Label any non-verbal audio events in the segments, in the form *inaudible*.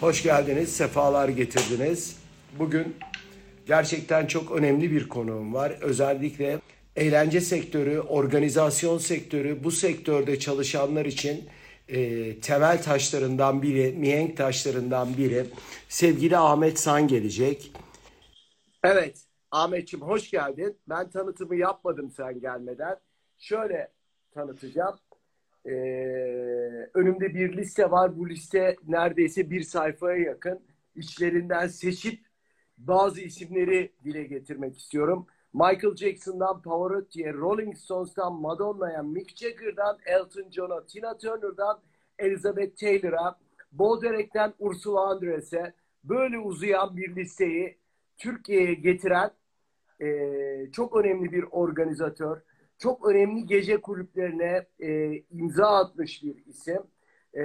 Hoş geldiniz, sefalar getirdiniz. Bugün gerçekten çok önemli bir konuğum var. Özellikle eğlence sektörü, organizasyon sektörü, bu sektörde çalışanlar için e, temel taşlarından biri, mihenk taşlarından biri. Sevgili Ahmet San gelecek. Evet, Ahmetciğim hoş geldin. Ben tanıtımı yapmadım sen gelmeden. Şöyle tanıtacağım. Ee, önümde bir liste var. Bu liste neredeyse bir sayfaya yakın. İçlerinden seçip bazı isimleri dile getirmek istiyorum. Michael Jackson'dan Pavarotti'ye, Rolling Stones'tan Madonna'ya, Mick Jagger'dan Elton John'a, Tina Turner'dan Elizabeth Taylor'a, Bo Derek'ten Ursula Andres'e böyle uzayan bir listeyi Türkiye'ye getiren e, çok önemli bir organizatör, çok önemli gece kulüplerine e, imza atmış bir isim. E,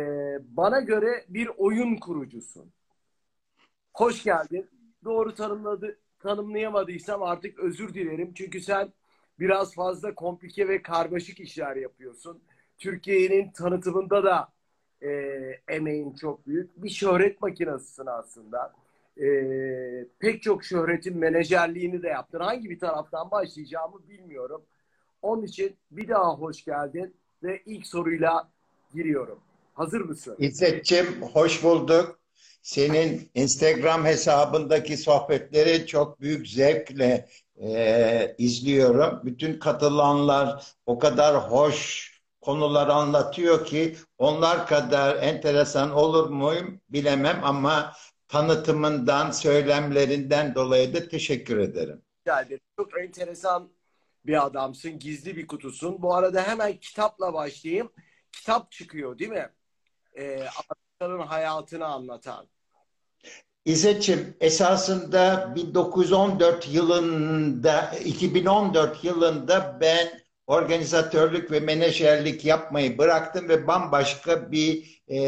bana göre bir oyun kurucusun. Hoş geldin. Doğru tanımladı, tanımlayamadıysam artık özür dilerim. Çünkü sen biraz fazla komplike ve karmaşık işler yapıyorsun. Türkiye'nin tanıtımında da e, emeğin çok büyük. Bir şöhret makinasısın aslında. E, pek çok şöhretin menajerliğini de yaptın. Hangi bir taraftan başlayacağımı bilmiyorum. Onun için bir daha hoş geldin ve ilk soruyla giriyorum. Hazır mısın? İzzet'ciğim hoş bulduk. Senin Instagram hesabındaki sohbetleri çok büyük zevkle e, izliyorum. Bütün katılanlar o kadar hoş konular anlatıyor ki onlar kadar enteresan olur muyum bilemem ama tanıtımından, söylemlerinden dolayı da teşekkür ederim. Rica Çok enteresan bir adamsın, gizli bir kutusun. Bu arada hemen kitapla başlayayım. Kitap çıkıyor değil mi? Ee, Amerika'nın hayatını anlatan. İzzet'ciğim esasında 1914 yılında, 2014 yılında ben organizatörlük ve menajerlik yapmayı bıraktım ve bambaşka bir e,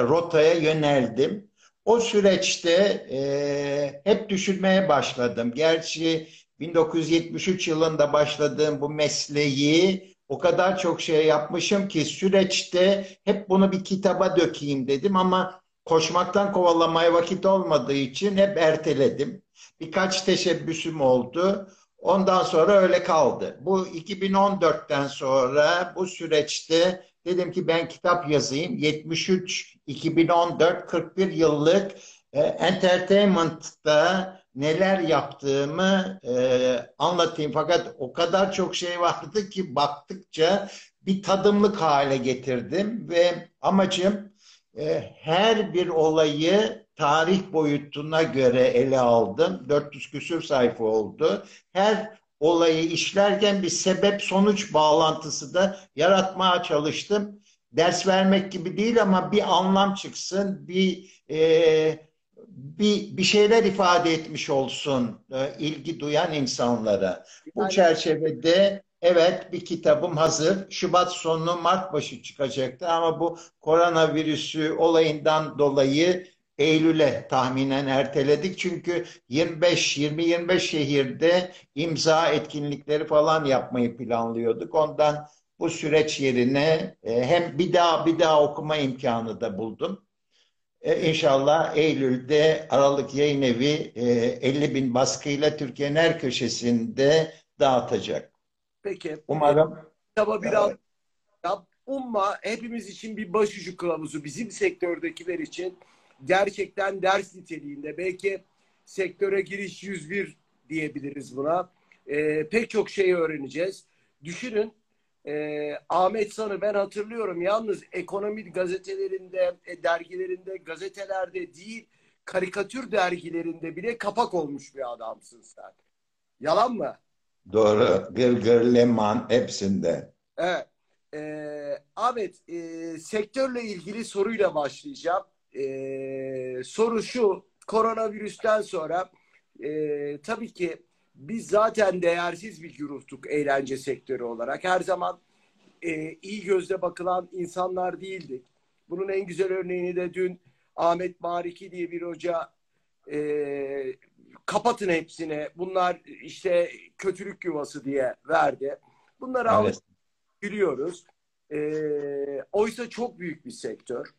rotaya yöneldim. O süreçte e, hep düşünmeye başladım. Gerçi 1973 yılında başladığım bu mesleği o kadar çok şey yapmışım ki süreçte hep bunu bir kitaba dökeyim dedim ama koşmaktan kovalamaya vakit olmadığı için hep erteledim. Birkaç teşebbüsüm oldu. Ondan sonra öyle kaldı. Bu 2014'ten sonra bu süreçte dedim ki ben kitap yazayım. 73, 2014, 41 yıllık e, entertainment'ta neler yaptığımı e, anlatayım. Fakat o kadar çok şey vardı ki baktıkça bir tadımlık hale getirdim ve amacım e, her bir olayı tarih boyutuna göre ele aldım. 400 küsür sayfa oldu. Her olayı işlerken bir sebep sonuç bağlantısı da yaratmaya çalıştım. Ders vermek gibi değil ama bir anlam çıksın, bir e, bir, bir şeyler ifade etmiş olsun e, ilgi duyan insanlara. Bu çerçevede evet bir kitabım hazır. Şubat sonu Mart başı çıkacaktı ama bu koronavirüsü olayından dolayı Eylül'e tahminen erteledik. Çünkü 25 20-25 şehirde imza etkinlikleri falan yapmayı planlıyorduk. Ondan bu süreç yerine e, hem bir daha bir daha okuma imkanı da buldum. E, inşallah Eylül'de Aralık Yayın Evi e, 50 bin baskıyla Türkiye'nin her köşesinde dağıtacak. Peki. Umarım. Kitaba biraz evet. umma hepimiz için bir başucu kılavuzu. Bizim sektördekiler için gerçekten ders niteliğinde. Belki sektöre giriş 101 diyebiliriz buna. E, pek çok şey öğreneceğiz. Düşünün e, Ahmet San'ı ben hatırlıyorum. Yalnız ekonomi gazetelerinde, e, dergilerinde, gazetelerde değil, karikatür dergilerinde bile kapak olmuş bir adamsın sen. Yalan mı? Doğru. Gırgır, Leman hepsinde. Evet. E, Ahmet, e, sektörle ilgili soruyla başlayacağım. E, soru şu, koronavirüsten sonra e, tabii ki biz zaten değersiz bir güruhtuk eğlence sektörü olarak. Her zaman e, iyi gözle bakılan insanlar değildik. Bunun en güzel örneğini de dün Ahmet Mariki diye bir hoca e, kapatın hepsini. Bunlar işte kötülük yuvası diye verdi. Bunları evet. gülüyoruz. E, oysa çok büyük bir sektör.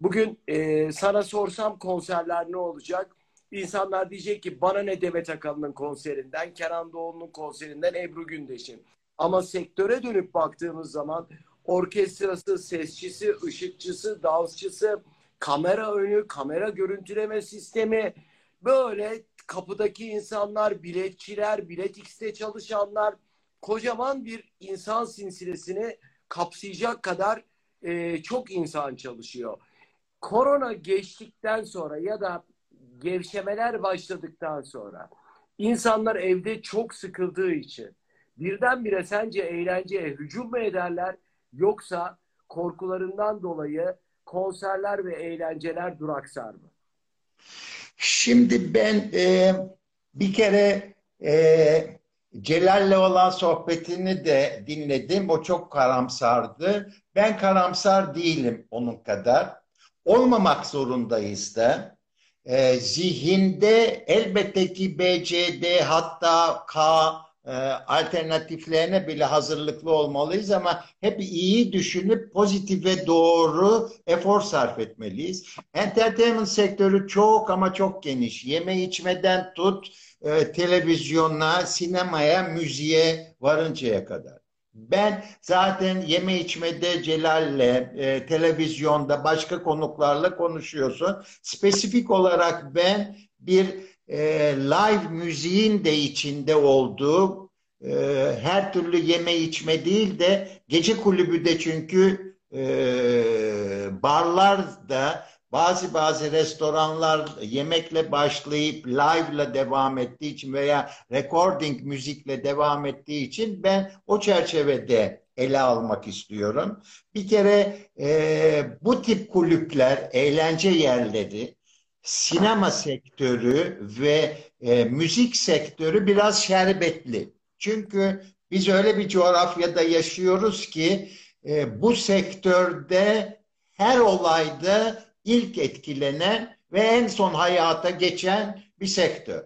Bugün e, sana sorsam konserler ne olacak? İnsanlar diyecek ki bana ne Demet Akalın'ın konserinden, Kenan Doğulu'nun konserinden, Ebru Gündeş'in. Ama sektöre dönüp baktığımız zaman orkestrası, sesçisi, ışıkçısı, dansçısı, kamera önü, kamera görüntüleme sistemi, böyle kapıdaki insanlar, biletçiler, Bilet X'te çalışanlar, kocaman bir insan sinsilesini kapsayacak kadar e, çok insan çalışıyor. Korona geçtikten sonra ya da gevşemeler başladıktan sonra insanlar evde çok sıkıldığı için birdenbire sence eğlenceye hücum mu ederler yoksa korkularından dolayı konserler ve eğlenceler duraksar mı? Şimdi ben e, bir kere e, Celal'le olan sohbetini de dinledim. O çok karamsardı. Ben karamsar değilim onun kadar. Olmamak zorundayız da. E, zihinde elbette ki BCD hatta K e, alternatiflerine bile hazırlıklı olmalıyız ama hep iyi düşünüp pozitife doğru efor sarf etmeliyiz. Entertainment sektörü çok ama çok geniş. Yeme içmeden tut e, televizyona, sinemaya, müziğe varıncaya kadar. Ben zaten yeme içmede Celal'le, e, televizyonda başka konuklarla konuşuyorsun. Spesifik olarak ben bir e, live müziğin de içinde olduğu e, her türlü yeme içme değil de gece kulübü de çünkü e, barlar da bazı bazı restoranlar yemekle başlayıp live'la devam ettiği için veya recording müzikle devam ettiği için ben o çerçevede ele almak istiyorum. Bir kere e, bu tip kulüpler, eğlence yerleri, sinema sektörü ve e, müzik sektörü biraz şerbetli. Çünkü biz öyle bir coğrafyada yaşıyoruz ki e, bu sektörde her olayda ilk etkilenen ve en son hayata geçen bir sektör.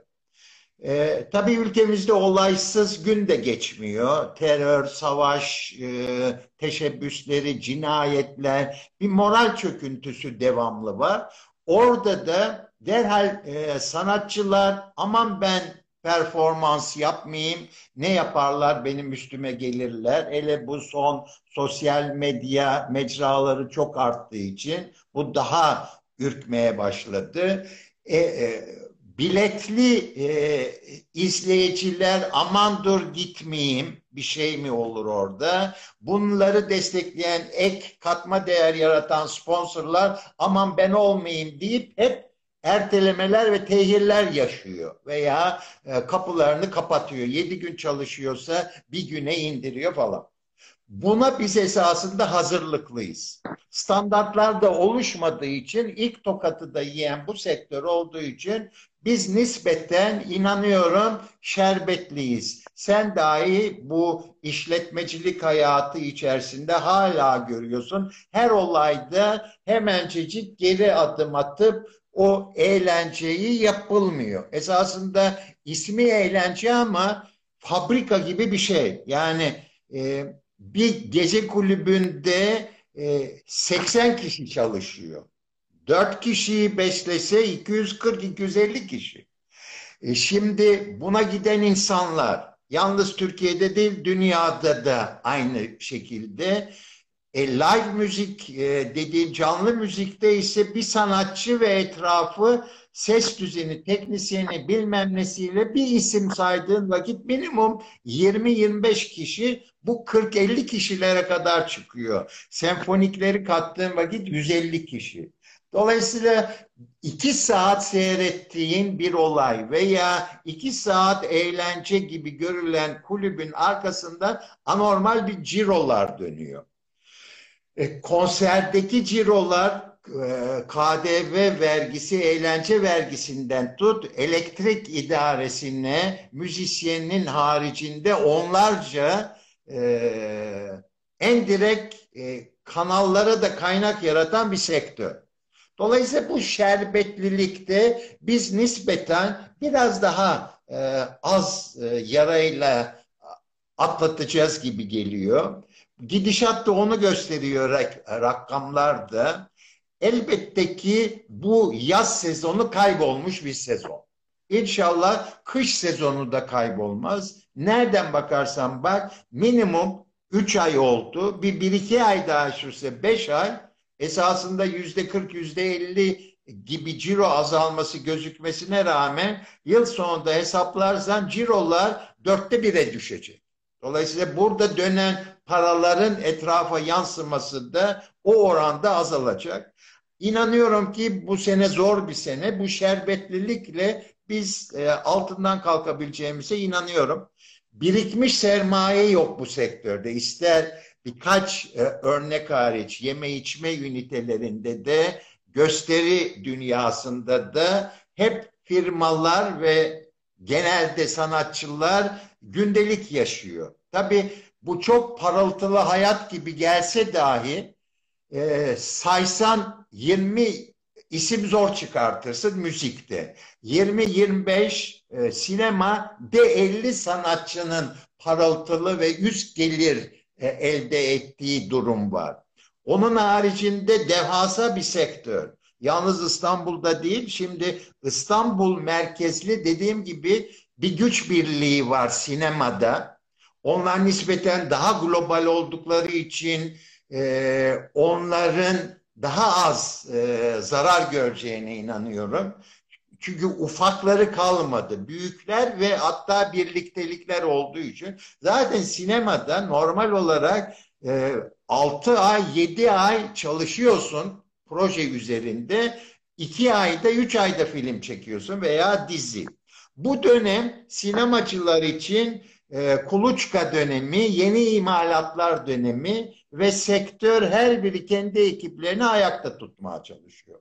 E, tabii ülkemizde olaysız gün de geçmiyor. Terör, savaş, e, teşebbüsleri, cinayetler, bir moral çöküntüsü devamlı var. Orada da derhal e, sanatçılar aman ben performans yapmayayım, ne yaparlar benim üstüme gelirler. Hele bu son sosyal medya mecraları çok arttığı için bu daha ürkmeye başladı. E, e, biletli e, izleyiciler aman dur gitmeyeyim bir şey mi olur orada? Bunları destekleyen ek katma değer yaratan sponsorlar aman ben olmayayım deyip hep ertelemeler ve tehirler yaşıyor veya e, kapılarını kapatıyor. Yedi gün çalışıyorsa bir güne indiriyor falan. Buna biz esasında hazırlıklıyız. Standartlar da oluşmadığı için ilk tokatı da yiyen bu sektör olduğu için biz nispeten inanıyorum şerbetliyiz. Sen dahi bu işletmecilik hayatı içerisinde hala görüyorsun. Her olayda hemencecik geri adım atıp o eğlenceyi yapılmıyor. Esasında ismi eğlence ama fabrika gibi bir şey. Yani e, bir gece kulübünde e, 80 kişi çalışıyor. 4 kişiyi beslese 240-250 kişi. E şimdi buna giden insanlar yalnız Türkiye'de değil dünyada da aynı şekilde e, live müzik e, dediğin canlı müzikte ise bir sanatçı ve etrafı ses düzeni, teknisyeni bilmem nesiyle bir isim saydığın vakit minimum 20-25 kişi bu 40-50 kişilere kadar çıkıyor. Senfonikleri kattığın vakit 150 kişi. Dolayısıyla iki saat seyrettiğin bir olay veya iki saat eğlence gibi görülen kulübün arkasında anormal bir cirolar dönüyor. E, konserdeki cirolar e, KDV vergisi, eğlence vergisinden tut, elektrik idaresine, müzisyenin haricinde onlarca e, en direkt e, kanallara da kaynak yaratan bir sektör. Dolayısıyla bu şerbetlilikte biz nispeten biraz daha e, az e, yarayla atlatacağız gibi geliyor. Gidişat da onu gösteriyor rak rakamlar da. Elbette ki bu yaz sezonu kaybolmuş bir sezon. İnşallah kış sezonu da kaybolmaz. Nereden bakarsan bak minimum 3 ay oldu. Bir, bir iki ay daha sürse 5 ay esasında yüzde 40 yüzde 50 gibi ciro azalması gözükmesine rağmen yıl sonunda hesaplarsan cirolar dörtte bire düşecek. Dolayısıyla burada dönen paraların etrafa yansıması da o oranda azalacak. İnanıyorum ki bu sene zor bir sene. Bu şerbetlilikle biz e, altından kalkabileceğimize inanıyorum. Birikmiş sermaye yok bu sektörde. İster birkaç e, örnek hariç yeme içme ünitelerinde de gösteri dünyasında da hep firmalar ve genelde sanatçılar gündelik yaşıyor. Tabii bu çok parıltılı hayat gibi gelse dahi e, saysan 20 isim zor çıkartırsın müzikte. 20-25 e, sinema de 50 sanatçının parıltılı ve üst gelir e, elde ettiği durum var. Onun haricinde devasa bir sektör. Yalnız İstanbul'da değil, şimdi İstanbul merkezli dediğim gibi bir güç birliği var sinemada. Onlar nispeten daha global oldukları için e, onların daha az e, zarar göreceğine inanıyorum. Çünkü ufakları kalmadı. Büyükler ve hatta birliktelikler olduğu için. Zaten sinemada normal olarak e, 6 ay, 7 ay çalışıyorsun proje üzerinde. 2 ayda, 3 ayda film çekiyorsun veya dizi. Bu dönem sinemacılar için e, kuluçka dönemi, yeni imalatlar dönemi ve sektör her biri kendi ekiplerini ayakta tutmaya çalışıyor.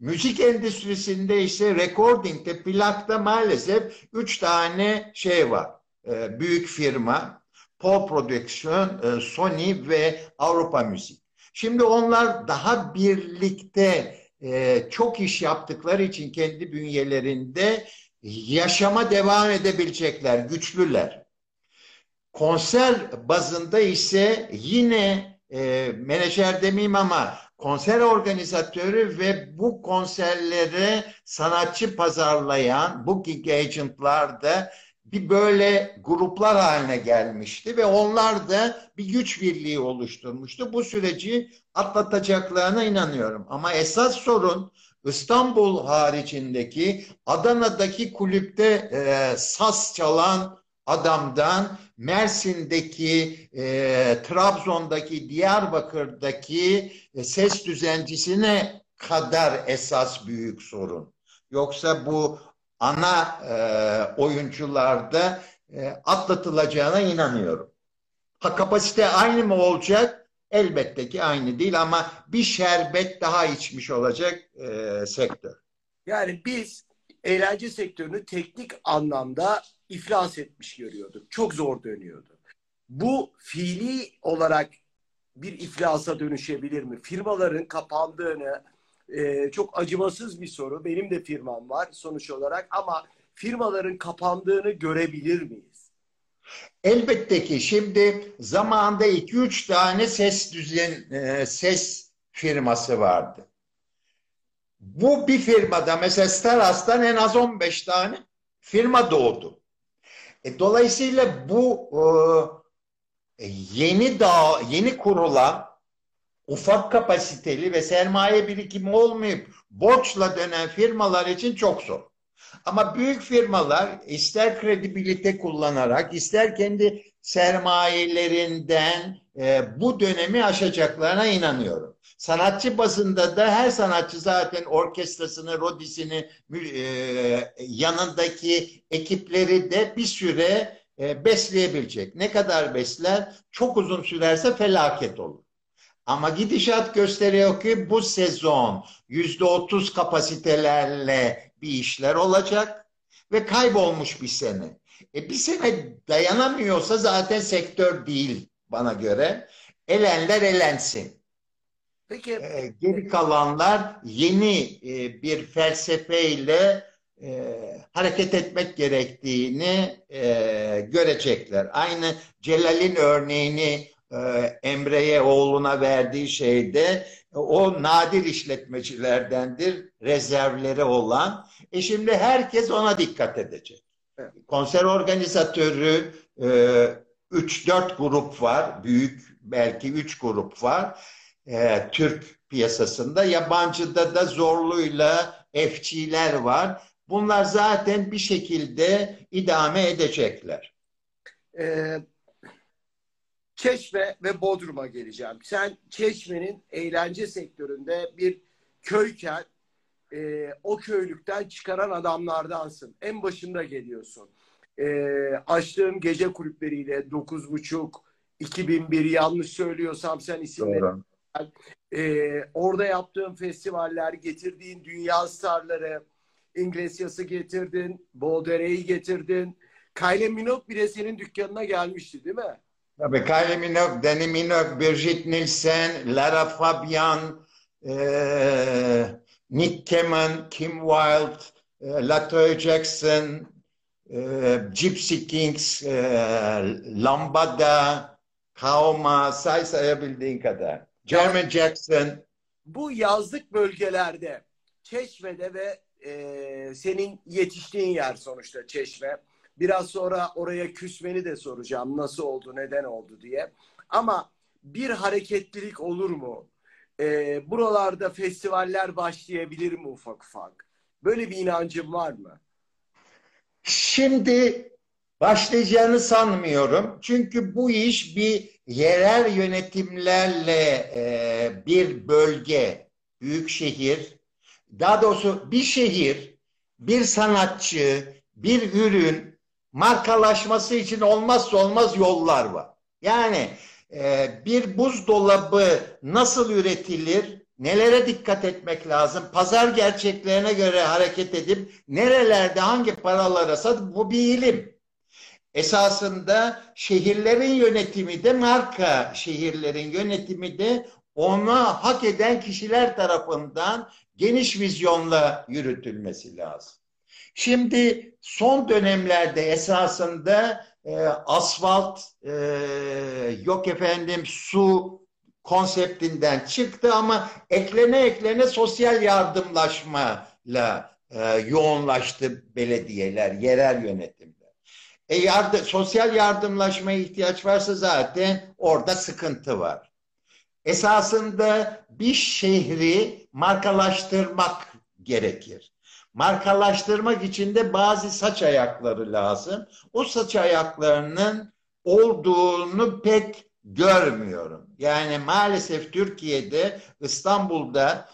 Müzik endüstrisinde ise recording'de, plakta maalesef üç tane şey var. E, büyük firma, Paul Production, e, Sony ve Avrupa Müzik. Şimdi onlar daha birlikte çok iş yaptıkları için kendi bünyelerinde yaşama devam edebilecekler, güçlüler. Konser bazında ise yine e, menajer demeyeyim ama konser organizatörü ve bu konserlere sanatçı pazarlayan booking agentlar da bir böyle gruplar haline gelmişti ve onlar da bir güç birliği oluşturmuştu. Bu süreci atlatacaklarına inanıyorum. Ama esas sorun İstanbul haricindeki Adana'daki kulüpte e, saz çalan adamdan Mersin'deki, e, Trabzon'daki, Diyarbakır'daki e, ses düzencisine kadar esas büyük sorun. Yoksa bu ana e, oyuncularda e, atlatılacağına inanıyorum. Ha kapasite aynı mı olacak? Elbette ki aynı değil ama bir şerbet daha içmiş olacak e, sektör. Yani biz eğlence sektörünü teknik anlamda iflas etmiş görüyorduk. Çok zor dönüyordu. Bu fiili olarak bir iflasa dönüşebilir mi? Firmaların kapandığını e, çok acımasız bir soru. Benim de firmam var sonuç olarak ama firmaların kapandığını görebilir miyiz? Elbette ki şimdi zamanda 2-3 tane ses düzen e, ses firması vardı. Bu bir firmada mesela Staras'tan en az 15 tane firma doğdu. E, dolayısıyla bu e, yeni dağ, yeni kurulan ufak kapasiteli ve sermaye birikimi olmayıp borçla dönen firmalar için çok zor. Ama büyük firmalar ister kredibilite kullanarak ister kendi sermayelerinden e, bu dönemi aşacaklarına inanıyorum. Sanatçı bazında da her sanatçı zaten orkestrasını, rodisini, e, yanındaki ekipleri de bir süre e, besleyebilecek. Ne kadar besler? Çok uzun sürerse felaket olur. Ama gidişat gösteriyor ki bu sezon yüzde otuz kapasitelerle bir işler olacak ve kaybolmuş bir sene. E bir sene dayanamıyorsa zaten sektör değil bana göre. Elenler elensin. Peki. E, geri kalanlar yeni e, bir felsefeyle e, hareket etmek gerektiğini e, görecekler. Aynı Celal'in örneğini e, Emre'ye oğluna verdiği şeyde o nadir işletmecilerdendir rezervleri olan. E şimdi herkes ona dikkat edecek. Evet. Konser organizatörü e, 3-4 grup var. Büyük belki 3 grup var. E, Türk piyasasında. Yabancıda da zorluyla F'çiler var. Bunlar zaten bir şekilde idame edecekler. Ee, Çeşme ve Bodrum'a geleceğim. Sen Çeşme'nin eğlence sektöründe bir köyken e, o köylükten çıkaran adamlardansın. En başında geliyorsun. E, açtığın gece kulüpleriyle 9.30 2001 yanlış söylüyorsam sen isimleri Doğru. E, orada yaptığın festivaller, getirdiğin dünya starları, Inglesias'ı getirdin, Baudere'yi getirdin. Kylie Minogue bile senin dükkanına gelmişti değil mi? Tabii Kylie Minogue, Danny Minogue, Brigitte Nielsen, Lara Fabian, e, Nick Kamen, Kim Wilde, e, Latoya Jackson, e, Gypsy Kings, e, Lambada, Kaoma, say sayabildiğin kadar. Jeremy Jackson. Bu yazlık bölgelerde, Çeşme'de ve e, senin yetiştiğin yer sonuçta Çeşme. Biraz sonra oraya küsmeni de soracağım. Nasıl oldu, neden oldu diye. Ama bir hareketlilik olur mu? E, buralarda festivaller başlayabilir mi ufak ufak? Böyle bir inancın var mı? Şimdi başlayacağını sanmıyorum. Çünkü bu iş bir yerel yönetimlerle e, bir bölge, büyük şehir, daha doğrusu bir şehir, bir sanatçı, bir ürün markalaşması için olmazsa olmaz yollar var. Yani e, bir buzdolabı nasıl üretilir, nelere dikkat etmek lazım, pazar gerçeklerine göre hareket edip nerelerde hangi paralara satıp bu bir ilim. Esasında şehirlerin yönetimi de marka şehirlerin yönetimi de ona hak eden kişiler tarafından geniş vizyonla yürütülmesi lazım. Şimdi son dönemlerde esasında e, asfalt e, yok efendim su konseptinden çıktı ama eklene eklene sosyal yardımlaşmayla e, yoğunlaştı belediyeler, yerel yönetimler. E yardım, sosyal yardımlaşmaya ihtiyaç varsa zaten orada sıkıntı var. Esasında bir şehri markalaştırmak gerekir. Markalaştırmak için de bazı saç ayakları lazım. O saç ayaklarının olduğunu pek görmüyorum. Yani maalesef Türkiye'de, İstanbul'da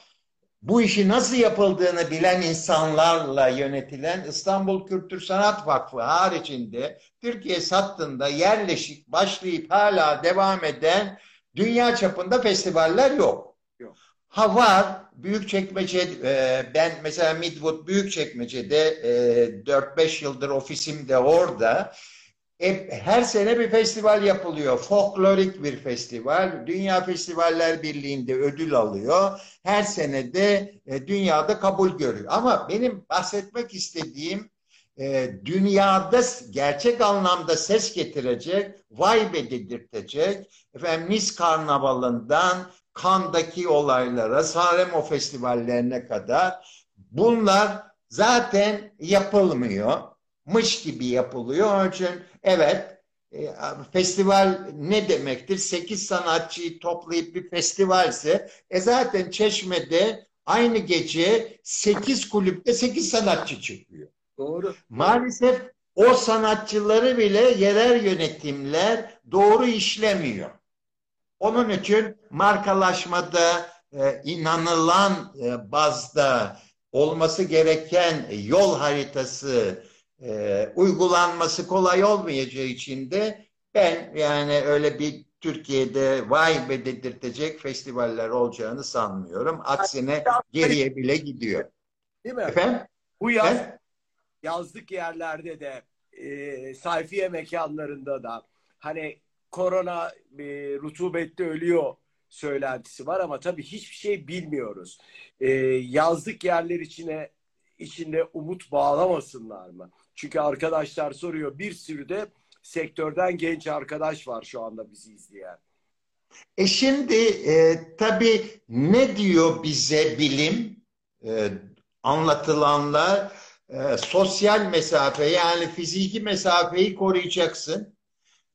bu işi nasıl yapıldığını bilen insanlarla yönetilen İstanbul Kültür Sanat Vakfı haricinde Türkiye sattığında yerleşik başlayıp hala devam eden dünya çapında festivaller yok. Yok. Ha var. Büyükçekmece e, ben mesela Midwood Büyükçekmece'de e, 4-5 yıldır ofisim de orada. E, her sene bir festival yapılıyor. Folklorik bir festival. Dünya Festivaller Birliği'nde ödül alıyor. Her sene de e, dünyada kabul görüyor. Ama benim bahsetmek istediğim e, dünyada gerçek anlamda ses getirecek, vay be dedirtecek, efendim Nice Karnavalı'ndan Cannes'daki olaylara, Sanremo festivallerine kadar bunlar zaten yapılmıyor. Mış gibi yapılıyor. Onun için evet e, festival ne demektir? Sekiz sanatçıyı toplayıp bir festivalse e zaten Çeşme'de aynı gece sekiz kulüpte sekiz sanatçı çıkıyor. Doğru. Maalesef o sanatçıları bile yerel yönetimler doğru işlemiyor. Onun için markalaşmada e, inanılan e, bazda olması gereken yol haritası e, uygulanması kolay olmayacağı için de ben yani öyle bir Türkiye'de vay be dedirtecek festivaller olacağını sanmıyorum. Aksine geriye bile gidiyor. Değil mi? Efendim? Bu yaz yazlık yerlerde de e, sayfiye mekanlarında da hani korona e, rutubette ölüyor söylentisi var ama tabii hiçbir şey bilmiyoruz. E, yazlık yerler içine içinde umut bağlamasınlar mı? Çünkü arkadaşlar soruyor bir sürü de sektörden genç arkadaş var şu anda bizi izleyen. E şimdi e, tabii ne diyor bize bilim e, anlatılanlar e, sosyal mesafe yani fiziki mesafeyi koruyacaksın,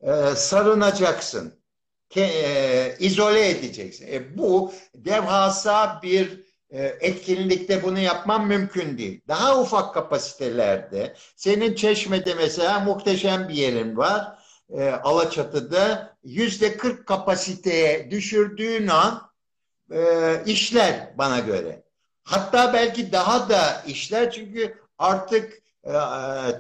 e, sarınacaksın, ke, e, izole edeceksin. E, bu devasa bir etkinlikte bunu yapman mümkün değil. Daha ufak kapasitelerde, senin Çeşme'de mesela muhteşem bir yerin var e, Alaçatı'da yüzde 40 kapasiteye düşürdüğün an e, işler bana göre. Hatta belki daha da işler çünkü artık e,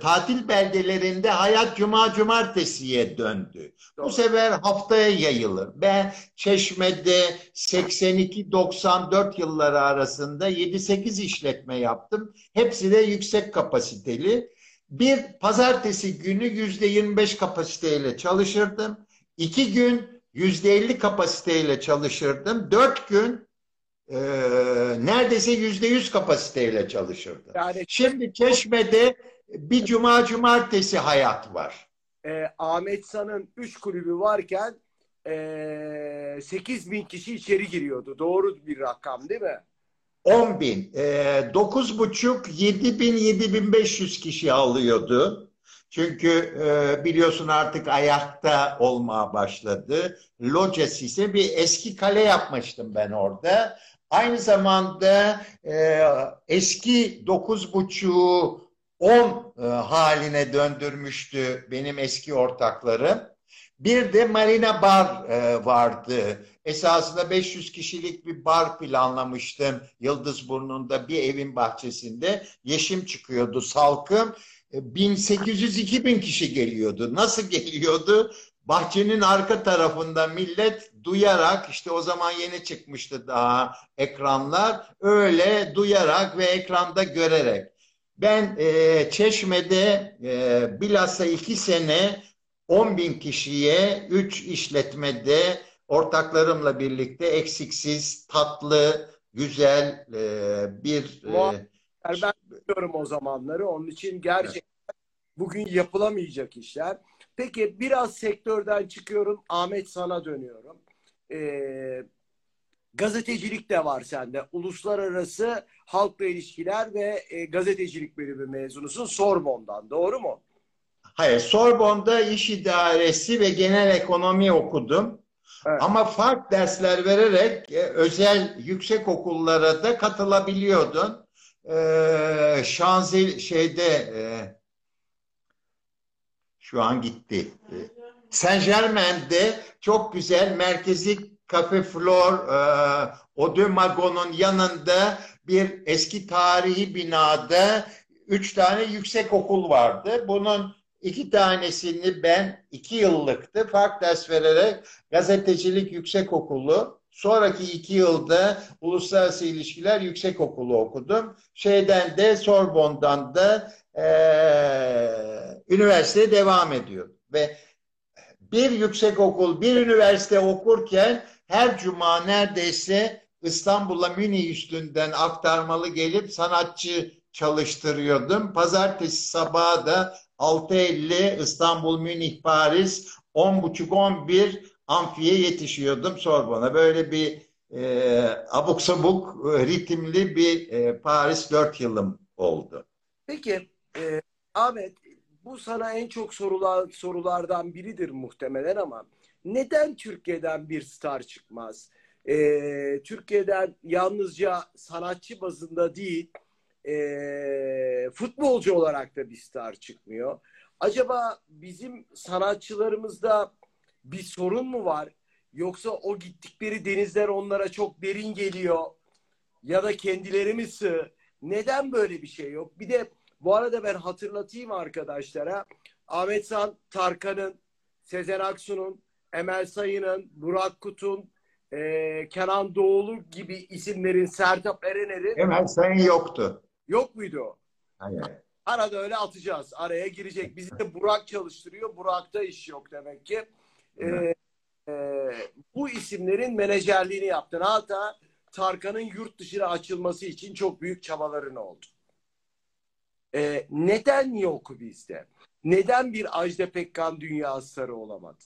tatil beldelerinde hayat cuma cumartesiye döndü. Doğru. Bu sefer haftaya yayılır. Ben Çeşme'de 82-94 yılları arasında 7-8 işletme yaptım. Hepsi de yüksek kapasiteli. Bir pazartesi günü yüzde 25 kapasiteyle çalışırdım. İki gün yüzde 50 kapasiteyle çalışırdım. Dört gün e, neredeyse yüzde yüz kapasiteyle çalışırdım. Yani şimdi Çeşme'de bir cuma cumartesi hayat var. E, Ahmet San'ın üç kulübü varken e, 8 bin kişi içeri giriyordu. Doğru bir rakam değil mi? 10 bin. E, buçuk 7 bin 7500 kişi alıyordu. Çünkü e, biliyorsun artık ayakta olmaya başladı. Loces ise bir eski kale yapmıştım ben orada. Aynı zamanda e, eski dokuz buçuğu 10 e, haline döndürmüştü benim eski ortaklarım. Bir de Marina Bar e, vardı. Esasında 500 kişilik bir bar planlamıştım. Yıldızburnu'nda bir evin bahçesinde. Yeşim çıkıyordu, salkım. 1800-2000 e, kişi geliyordu. Nasıl geliyordu? Bahçenin arka tarafında millet duyarak işte o zaman yeni çıkmıştı daha ekranlar. Öyle duyarak ve ekranda görerek. Ben e, Çeşme'de e, bilhassa iki sene 10 bin kişiye 3 işletmede ortaklarımla birlikte eksiksiz, tatlı, güzel e, bir... E, ben biliyorum o zamanları. Onun için gerçekten bugün yapılamayacak işler. Peki biraz sektörden çıkıyorum. Ahmet sana dönüyorum. Ee, gazetecilik de var sende. Uluslararası halkla ilişkiler ve e, gazetecilik bölümü mezunusun Sorbon'dan. Doğru mu? Hayır, Sorbon'da iş idaresi ve genel ekonomi okudum. Evet. Ama fark dersler vererek e, özel yüksek okullara da katılabiliyordun. Ee, Şanzil şeyde e, şu an gitti. Saint Germain'de çok güzel merkezi Cafe Flor e, Ode Magon'un yanında bir eski tarihi binada üç tane yüksek okul vardı. Bunun İki tanesini ben iki yıllıktı fark ders vererek gazetecilik yüksek okulu Sonraki iki yılda uluslararası ilişkiler yüksek okulu okudum. Şeyden de Sorbon'dan da e, üniversiteye devam ediyorum. Ve bir yüksek okul, bir üniversite okurken her cuma neredeyse İstanbul'a Münih üstünden aktarmalı gelip sanatçı çalıştırıyordum. Pazartesi sabahı da 6.50 İstanbul, Münih, Paris 10.30-11 amfiye yetişiyordum Sorbon'a. Böyle bir e, abuk sabuk e, ritimli bir e, Paris 4 yılım oldu. Peki e, Ahmet bu sana en çok sorulan sorulardan biridir muhtemelen ama neden Türkiye'den bir star çıkmaz? E, Türkiye'den yalnızca sanatçı bazında değil e, futbolcu olarak da bir star çıkmıyor. Acaba bizim sanatçılarımızda bir sorun mu var? Yoksa o gittikleri denizler onlara çok derin geliyor ya da kendileri mi sığ? Neden böyle bir şey yok? Bir de bu arada ben hatırlatayım arkadaşlara. Ahmet San Tarkan'ın, Sezen Aksu'nun, Emel Sayın'ın, Burak Kut'un, e, Kenan Doğulu gibi isimlerin Sertap Erener'in Emel Sayın yoktu. Yok muydu o? Hayır. Arada öyle atacağız. Araya girecek. Bizi de Burak çalıştırıyor. Burak'ta iş yok demek ki. Ee, e, bu isimlerin menajerliğini yaptın. Hatta Tarkan'ın yurt dışına açılması için çok büyük çabaların oldu. Ee, neden yok bizde? Neden bir Ajda Pekkan dünya starı olamadı?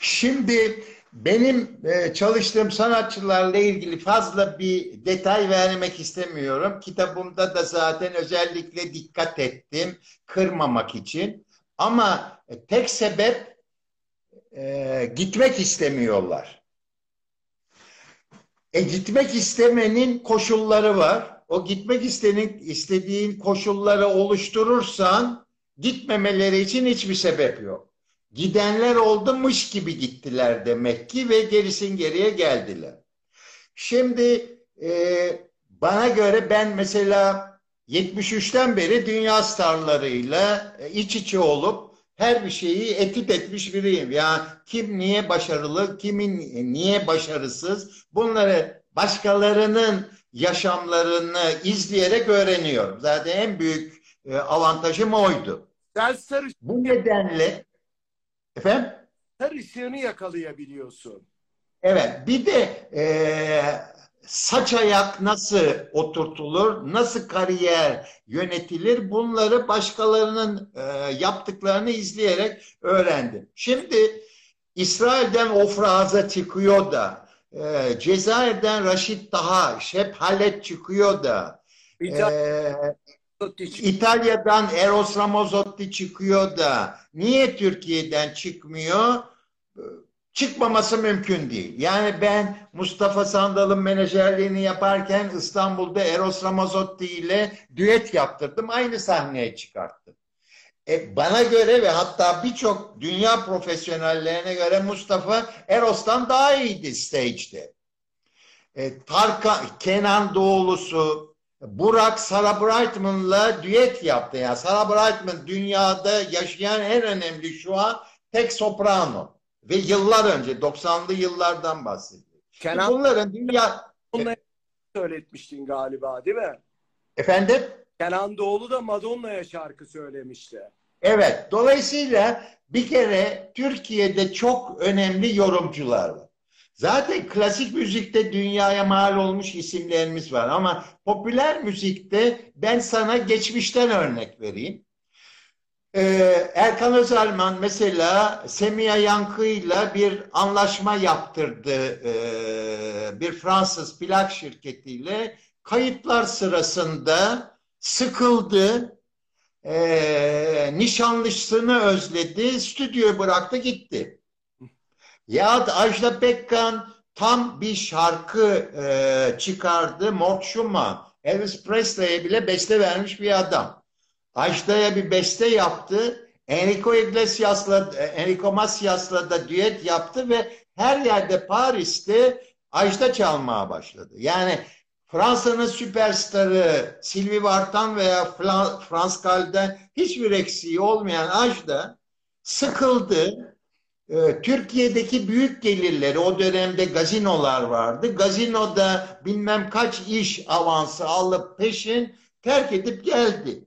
Şimdi benim e, çalıştığım sanatçılarla ilgili fazla bir detay vermek istemiyorum. Kitabımda da zaten özellikle dikkat ettim kırmamak için. Ama tek sebep e, gitmek istemiyorlar. E gitmek istemenin koşulları var. O gitmek istenin, istediğin koşulları oluşturursan gitmemeleri için hiçbir sebep yok. Gidenler oldumış gibi gittiler demek ki ve gerisin geriye geldiler. Şimdi e, bana göre ben mesela 73'ten beri dünya starlarıyla e, iç içe olup her bir şeyi etüt etmiş biriyim. Ya kim niye başarılı, kimin niye başarısız bunları başkalarının yaşamlarını izleyerek öğreniyorum. Zaten en büyük e, avantajım oydu. Sen sarı, Bu nedenle efendim sarı ışığını yakalayabiliyorsun. Evet, bir de e, saç ayak nasıl oturtulur, nasıl kariyer yönetilir bunları başkalarının e, yaptıklarını izleyerek öğrendim. Şimdi İsrail'den Ofra çıkıyor da, e, Cezayir'den Raşit Taha, Şep Halet çıkıyor da, İtalya, e, İtalya'dan Eros Ramazzotti çıkıyor da, niye Türkiye'den çıkmıyor? çıkmaması mümkün değil. Yani ben Mustafa Sandal'ın menajerliğini yaparken İstanbul'da Eros Ramazzotti ile düet yaptırdım. Aynı sahneye çıkarttım. E, bana göre ve hatta birçok dünya profesyonellerine göre Mustafa Eros'tan daha iyiydi stage'de. E, Tarkan, Kenan Doğulusu, Burak Sarah Brightman'la düet yaptı. Yani Sarah Brightman dünyada yaşayan en önemli şu an tek soprano. Ve yıllar önce 90'lı yıllardan bahsediyor. Kenan Bunların dünya... Madonna'ya söyletmiştin galiba değil mi? Efendim? Kenan Doğulu da Madonna'ya şarkı söylemişti. Evet. Dolayısıyla bir kere Türkiye'de çok önemli yorumcular var. Zaten klasik müzikte dünyaya mal olmuş isimlerimiz var ama popüler müzikte ben sana geçmişten örnek vereyim. Ee, Erkan Özalman mesela Semiha Yankı'yla bir anlaşma yaptırdı ee, bir Fransız plak şirketiyle. Kayıtlar sırasında sıkıldı, ee, nişanlısını özledi, stüdyoyu bıraktı gitti. Ya Ajda Pekkan tam bir şarkı e, çıkardı, Mort Schumann, Elvis Presley'e bile beste vermiş bir adam. Ajda'ya bir beste yaptı. Enrico Iglesias'la, Enrico Macias'la da düet yaptı ve her yerde Paris'te Ajda çalmaya başladı. Yani Fransa'nın süperstarı Sylvie Vartan veya Frans Gal'den hiçbir eksiği olmayan Ajda sıkıldı. Ee, Türkiye'deki büyük gelirleri o dönemde gazinolar vardı. Gazinoda bilmem kaç iş avansı alıp peşin terk edip geldi.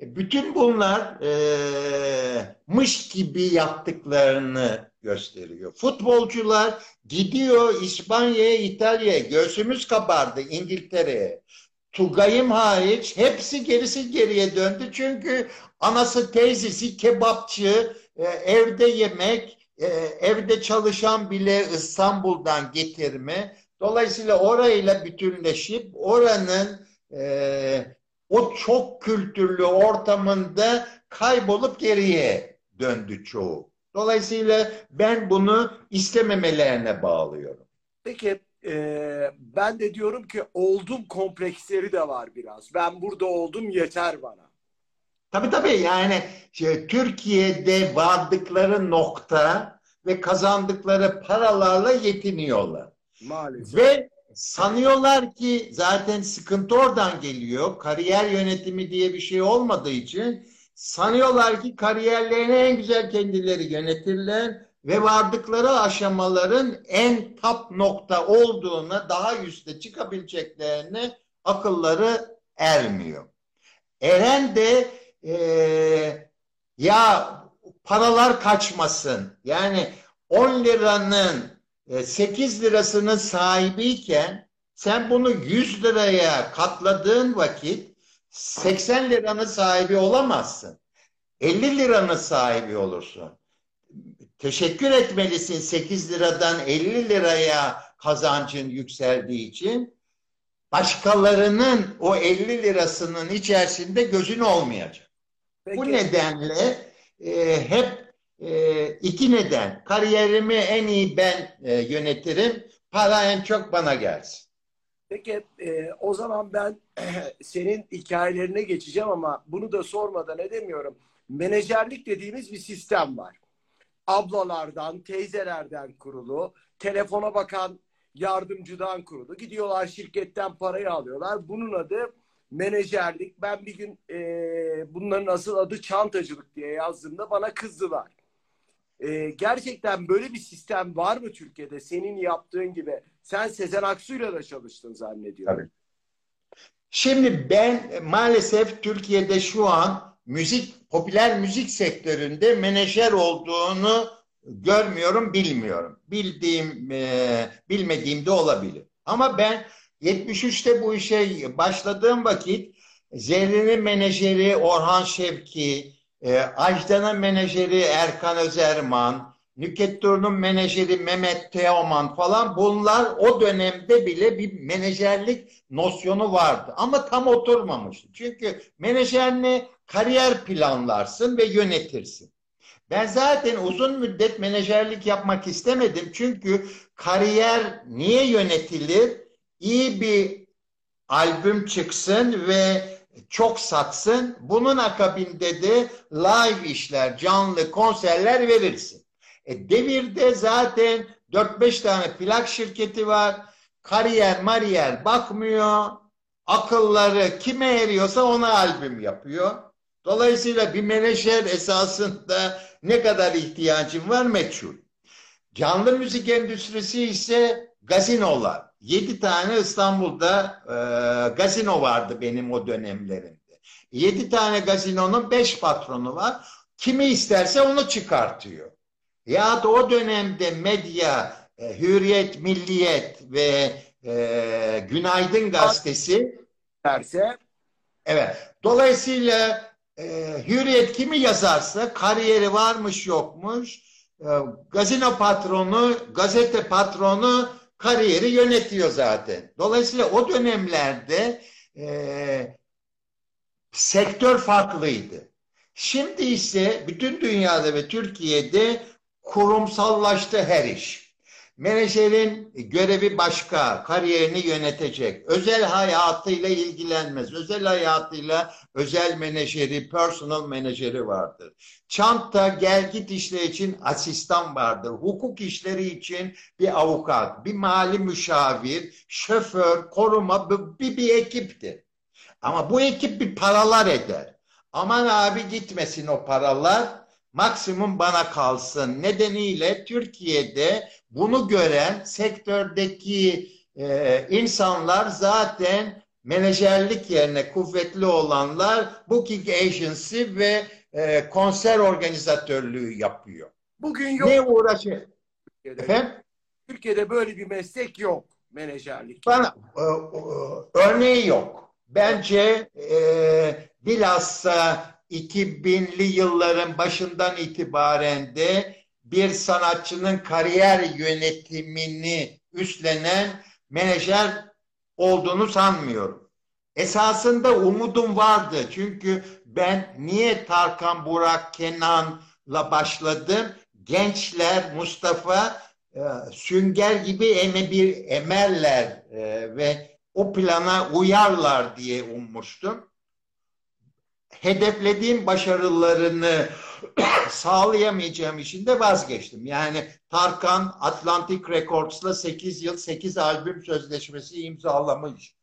E, bütün bunlar e, mış gibi yaptıklarını gösteriyor. Futbolcular gidiyor İspanya'ya, İtalya'ya, göğsümüz kabardı İngiltere'ye. Tugay'ım hariç hepsi gerisi geriye döndü. Çünkü anası teyzesi kebapçı, e, evde yemek, e, evde çalışan bile İstanbul'dan getirme. Dolayısıyla orayla bütünleşip oranın e, o çok kültürlü ortamında kaybolup geriye döndü çoğu. Dolayısıyla ben bunu istememelerine bağlıyorum. Peki e, ben de diyorum ki oldum kompleksleri de var biraz. Ben burada oldum yeter bana. Tabii tabii yani şey, Türkiye'de vardıkları nokta ve kazandıkları paralarla yetiniyorlar. Maalesef. Ve sanıyorlar ki zaten sıkıntı oradan geliyor. Kariyer yönetimi diye bir şey olmadığı için sanıyorlar ki kariyerlerini en güzel kendileri yönetirler ve vardıkları aşamaların en top nokta olduğuna, daha üstte çıkabileceklerine akılları ermiyor. Eren de e, ya paralar kaçmasın. Yani 10 liranın 8 e, lirasının sahibiyken sen bunu 100 liraya katladığın vakit 80 liranın sahibi olamazsın. 50 liranın sahibi olursun. teşekkür etmelisin 8 liradan 50 liraya kazancın yükseldiği için. Başkalarının o 50 lirasının içerisinde gözün olmayacak. Peki, Bu nedenle e, hep e, iki neden. Kariyerimi en iyi ben e, yönetirim. Para en çok bana gelsin. Peki e, o zaman ben *clears throat* senin hikayelerine geçeceğim ama bunu da sormadan edemiyorum. Menajerlik dediğimiz bir sistem var. Ablalardan, teyzelerden kurulu, telefona bakan yardımcıdan kurulu. Gidiyorlar şirketten parayı alıyorlar. Bunun adı menajerlik. Ben bir gün e, bunların asıl adı çantacılık diye yazdığımda bana kızdılar. E, gerçekten böyle bir sistem var mı Türkiye'de? Senin yaptığın gibi. Sen Sezen Aksu'yla da çalıştın zannediyorum. Tabii. Şimdi ben maalesef Türkiye'de şu an müzik, popüler müzik sektöründe menajer olduğunu görmüyorum, bilmiyorum. Bildiğim, e, bilmediğim de olabilir. Ama ben 73'te bu işe başladığım vakit Zerrin'in menajeri Orhan Şevki, e, Ajdan'ın menajeri Erkan Özerman, Duru'nun menajeri Mehmet Teoman falan bunlar o dönemde bile bir menajerlik nosyonu vardı. Ama tam oturmamıştı. Çünkü menajer ne? Kariyer planlarsın ve yönetirsin. Ben zaten uzun müddet menajerlik yapmak istemedim. Çünkü kariyer niye yönetilir? İyi bir albüm çıksın ve çok satsın. Bunun akabinde de live işler, canlı konserler verirsin. E, devirde zaten 4-5 tane plak şirketi var. Kariyer mariyer bakmıyor. Akılları kime eriyorsa ona albüm yapıyor. Dolayısıyla bir menajer esasında ne kadar ihtiyacın var meçhul. Canlı müzik endüstrisi ise gazinolar. Yedi tane İstanbul'da e, gazino vardı benim o dönemlerimde. Yedi tane gazinonun beş patronu var. Kimi isterse onu çıkartıyor. Ya da o dönemde medya, e, Hürriyet, Milliyet ve e, Günaydın gazetesi Derse Evet. Dolayısıyla e, Hürriyet kimi yazarsa kariyeri varmış yokmuş e, gazino patronu, gazete patronu kariyeri yönetiyor zaten. Dolayısıyla o dönemlerde e, sektör farklıydı. Şimdi ise bütün dünyada ve Türkiye'de kurumsallaştı her iş. Menajerin görevi başka, kariyerini yönetecek. Özel hayatıyla ilgilenmez. Özel hayatıyla özel menajeri, personal menajeri vardır. Çanta, gel git işleri için asistan vardır. Hukuk işleri için bir avukat, bir mali müşavir, şoför, koruma bir, bir ekiptir. Ama bu ekip bir paralar eder. Aman abi gitmesin o paralar maksimum bana kalsın nedeniyle Türkiye'de bunu gören sektördeki e, insanlar zaten menajerlik yerine kuvvetli olanlar booking agency ve e, konser organizatörlüğü yapıyor. bugün yok. Ne uğraşıyor? Türkiye'de. Efendim? Türkiye'de böyle bir meslek yok. Menajerlik. Bana e, e, örneği yok. Bence e, bilhassa 2000'li yılların başından itibaren de bir sanatçının kariyer yönetimini üstlenen menajer olduğunu sanmıyorum. Esasında umudum vardı. Çünkü ben niye Tarkan, Burak, Kenan'la başladım? Gençler, Mustafa e, sünger gibi eme bir emerler e, ve o plana uyarlar diye ummuştum. Hedeflediğim başarılarını *clears throat* sağlayamayacağım için de vazgeçtim. Yani Tarkan Atlantic Records'la 8 yıl 8 albüm sözleşmesi imzalamış.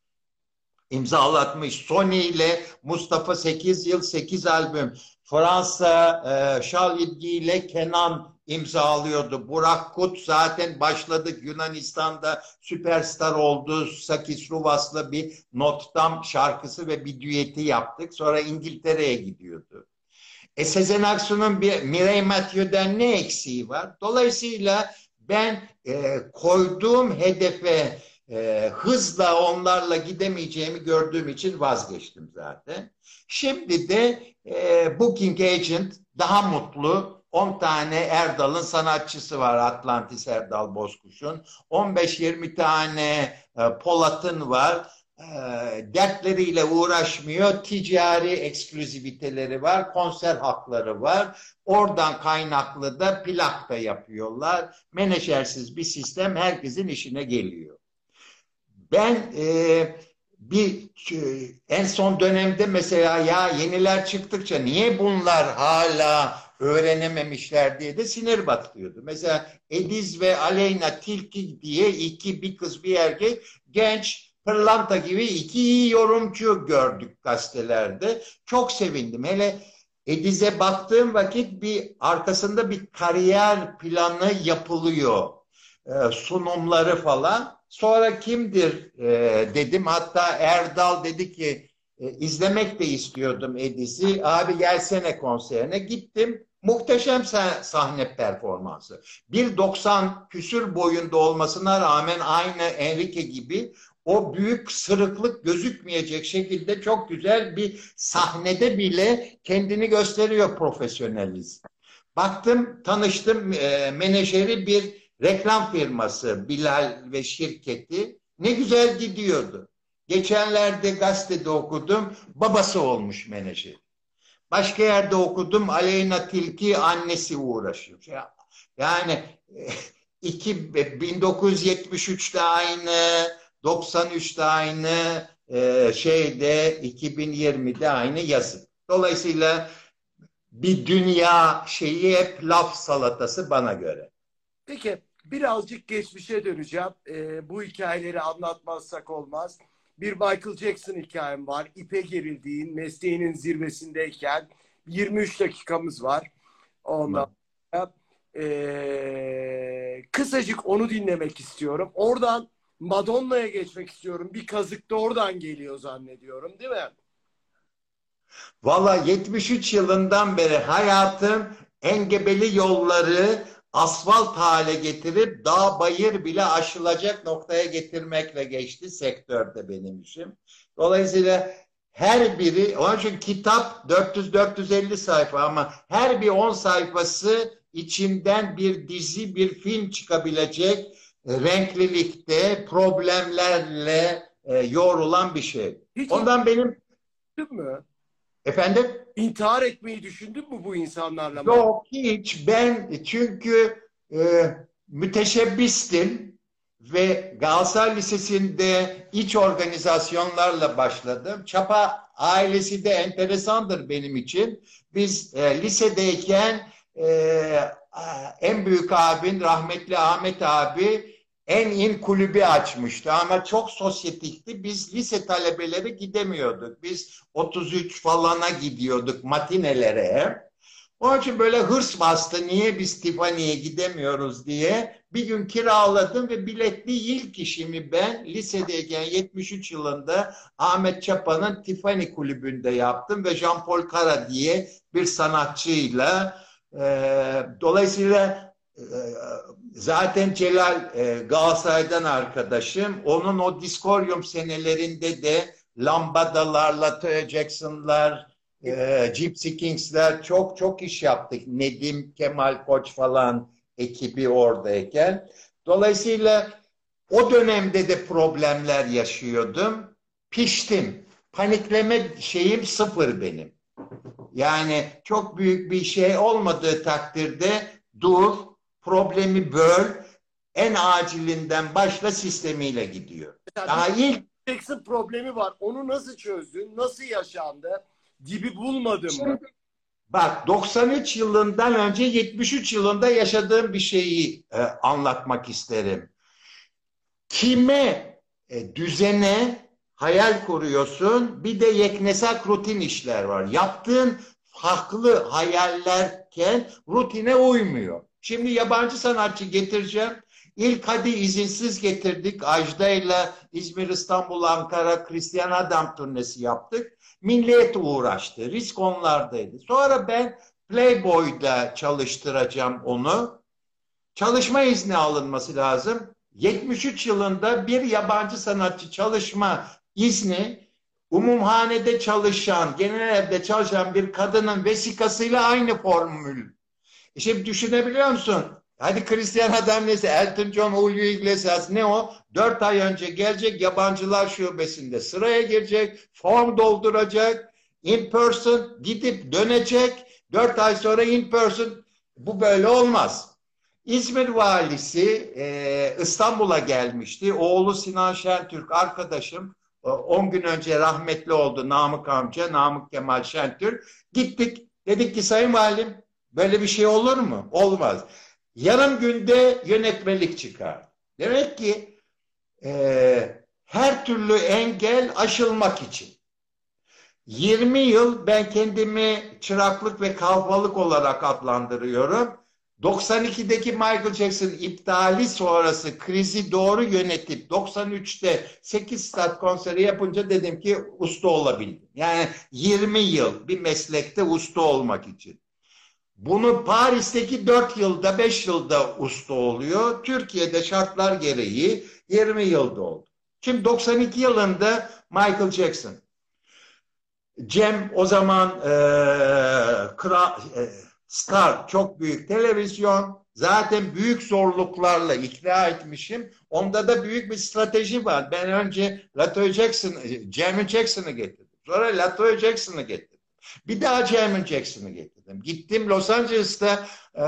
İmzalatmış. Sony ile Mustafa 8 yıl 8 albüm. Fransa e, Şal ile Kenan imzalıyordu. Burak Kut zaten başladık Yunanistan'da süperstar oldu. Sakis Ruvas'la bir Nottam şarkısı ve bir düeti yaptık. Sonra İngiltere'ye gidiyordu. E Sezen Aksu'nun bir Mireille Mathieu'den ne eksiği var? Dolayısıyla ben e, koyduğum hedefe e, hızla onlarla gidemeyeceğimi gördüğüm için vazgeçtim zaten. Şimdi de e, Booking Agent daha mutlu, 10 tane Erdal'ın sanatçısı var Atlantis Erdal Bozkuş'un. 15-20 tane e, Polat'ın var. E, dertleriyle uğraşmıyor. Ticari ekskluziviteleri var. Konser hakları var. Oradan kaynaklı da plak da yapıyorlar. Menajersiz bir sistem herkesin işine geliyor. Ben e, bir e, en son dönemde mesela ya yeniler çıktıkça niye bunlar hala öğrenememişler diye de sinir batıyordu. Mesela Ediz ve Aleyna Tilki diye iki bir kız bir erkek genç pırlanta gibi iki iyi yorumcu gördük gazetelerde. Çok sevindim. Hele Ediz'e baktığım vakit bir arkasında bir kariyer planı yapılıyor. Ee, sunumları falan. Sonra kimdir e, dedim. Hatta Erdal dedi ki e, izlemek de istiyordum Ediz'i. Abi gelsene konserine. Gittim. Muhteşem sahne performansı. 1.90 küsür boyunda olmasına rağmen aynı Enrique gibi o büyük sırıklık gözükmeyecek şekilde çok güzel bir sahnede bile kendini gösteriyor profesyonelizm. Baktım, tanıştım e, menajeri bir reklam firması Bilal ve şirketi. Ne güzel gidiyordu. Geçenlerde gazetede okudum, babası olmuş menajer. Başka yerde okudum, Aleyna Tilki annesi uğraşıyor. Yani iki, 1973'te aynı, 93'te aynı, e, şeyde 2020'de aynı yazın. Dolayısıyla bir dünya şeyi hep laf salatası bana göre. Peki birazcık geçmişe döneceğim. E, bu hikayeleri anlatmazsak olmaz. Bir Michael Jackson hikayem var. İpe gerildiğin, mesleğinin zirvesindeyken 23 dakikamız var. Ondan sonra e, kısacık onu dinlemek istiyorum. Oradan Madonna'ya geçmek istiyorum. Bir kazık da oradan geliyor zannediyorum değil mi? Valla 73 yılından beri hayatım engebeli yolları asfalt hale getirip dağ bayır bile aşılacak noktaya getirmekle geçti sektörde benim işim. Dolayısıyla her biri, onun için kitap 400-450 sayfa ama her bir 10 sayfası içinden bir dizi, bir film çıkabilecek renklilikte, problemlerle e, yoğrulan bir şey. Hiç Ondan benim... mü? Efendim? İntihar etmeyi düşündün mü bu insanlarla? Yok hiç. Ben çünkü e, müteşebbistim ve Galatasaray Lisesi'nde iç organizasyonlarla başladım. Çapa ailesi de enteresandır benim için. Biz e, lisedeyken e, en büyük abin rahmetli Ahmet abi en in kulübü açmıştı ama çok sosyetikti. Biz lise talebeleri gidemiyorduk. Biz 33 falana gidiyorduk matinelere. Onun için böyle hırs bastı. Niye biz Tiffany'ye gidemiyoruz diye. Bir gün kiraladım ve biletli ilk işimi ben lisedeyken 73 yılında Ahmet Çapa'nın Tiffany kulübünde yaptım ve Jean-Paul Cara diye bir sanatçıyla e, dolayısıyla zaten Celal e, Galatasaray'dan arkadaşım. Onun o diskoryum senelerinde de lambadalarla Teo Jackson'lar, e, Gypsy Kings'ler çok çok iş yaptık. Nedim, Kemal Koç falan ekibi oradayken. Dolayısıyla o dönemde de problemler yaşıyordum. Piştim. Panikleme şeyim sıfır benim. Yani çok büyük bir şey olmadığı takdirde dur, problemi böl, en acilinden başla sistemiyle gidiyor. Daha ilk Jackson problemi var. Onu nasıl çözdün? Nasıl yaşandı? Dibi bulmadın mı? Bak 93 yılından önce 73 yılında yaşadığım bir şeyi e, anlatmak isterim. Kime e, düzene hayal kuruyorsun bir de yeknesak rutin işler var. Yaptığın farklı hayallerken rutine uymuyor. Şimdi yabancı sanatçı getireceğim. İlk hadi izinsiz getirdik. Ajda ile İzmir, İstanbul, Ankara Christian Adam turnesi yaptık. Millet uğraştı. Risk onlardaydı. Sonra ben Playboy'da çalıştıracağım onu. Çalışma izni alınması lazım. 73 yılında bir yabancı sanatçı çalışma izni umumhanede çalışan, genel evde çalışan bir kadının vesikasıyla aynı formül şimdi düşünebiliyor musun? Hadi Hristiyan adam neyse Elton John, Julio Iglesias ne o? Dört ay önce gelecek yabancılar şubesinde sıraya girecek, form dolduracak, in person gidip dönecek. Dört ay sonra in person bu böyle olmaz. İzmir valisi e, İstanbul'a gelmişti. Oğlu Sinan Şentürk arkadaşım 10 gün önce rahmetli oldu Namık amca, Namık Kemal Şentürk. Gittik dedik ki Sayın Valim böyle bir şey olur mu? Olmaz. Yarım günde yönetmelik çıkar. Demek ki e, her türlü engel aşılmak için. 20 yıl ben kendimi çıraklık ve kalfalık olarak adlandırıyorum. 92'deki Michael Jackson iptali sonrası krizi doğru yönetip 93'te 8 saat konseri yapınca dedim ki usta olabildim. Yani 20 yıl bir meslekte usta olmak için. Bunu Paris'teki 4 yılda 5 yılda usta oluyor. Türkiye'de şartlar gereği 20 yılda oldu. Şimdi 92 yılında Michael Jackson. Cem o zaman e, kral, e, Star çok büyük televizyon. Zaten büyük zorluklarla ikna etmişim. Onda da büyük bir strateji var. Ben önce Latoya Jackson, Jamie Jackson'ı getirdim. Sonra Latoya Jackson'ı getirdim. Bir daha Jamie Jackson'ı getirdim. Gittim Los Angeles'ta e,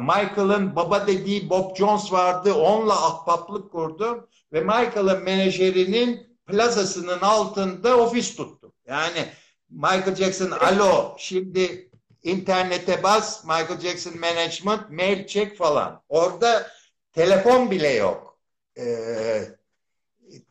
Michael'ın baba dediği Bob Jones vardı. Onunla ahbaplık kurdum. Ve Michael'ın menajerinin plazasının altında ofis tuttum. Yani Michael Jackson alo şimdi internete bas Michael Jackson Management mail check falan. Orada telefon bile yok. Ee,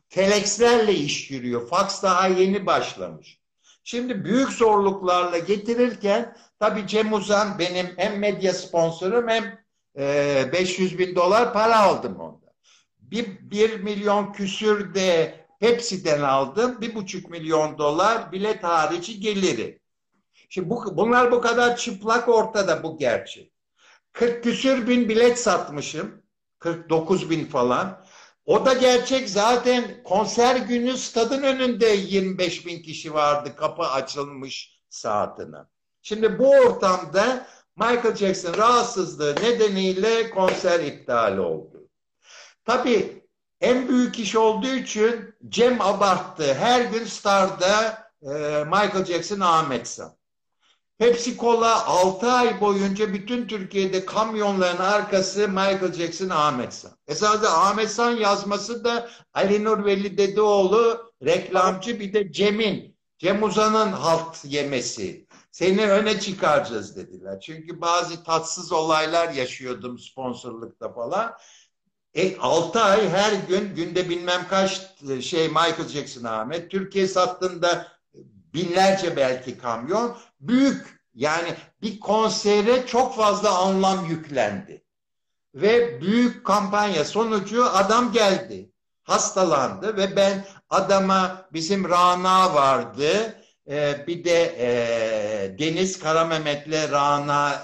telexlerle iş yürüyor. Fax daha yeni başlamış. Şimdi büyük zorluklarla getirirken tabii Cem Uzan benim hem medya sponsorum hem e, 500 bin dolar para aldım onda. Bir, bir milyon küsür de Pepsi'den aldım. Bir buçuk milyon dolar bilet harici geliri. Şimdi bu, bunlar bu kadar çıplak ortada bu gerçek. 40 küsür bin bilet satmışım. 49 bin falan. O da gerçek zaten konser günü stadın önünde 25 bin kişi vardı kapı açılmış saatine. Şimdi bu ortamda Michael Jackson rahatsızlığı nedeniyle konser iptal oldu. Tabii en büyük iş olduğu için Cem abarttı. Her gün Star'da e, Michael Jackson Ahmet San. Pepsi Cola 6 ay boyunca bütün Türkiye'de kamyonların arkası Michael Jackson Ahmet San. Esasında Ahmet San yazması da Ali Nur Veli Dedeoğlu reklamcı bir de Cem'in, Cem Uzan'ın halt yemesi. Seni öne çıkaracağız dediler. Çünkü bazı tatsız olaylar yaşıyordum sponsorlukta falan. E, 6 ay her gün günde bilmem kaç şey Michael Jackson Ahmet. Türkiye sattığında binlerce belki kamyon. Büyük yani bir konsere çok fazla anlam yüklendi. Ve büyük kampanya sonucu adam geldi. Hastalandı ve ben adama bizim Rana vardı. Ee, bir de e, Deniz Karamehmet'le Rana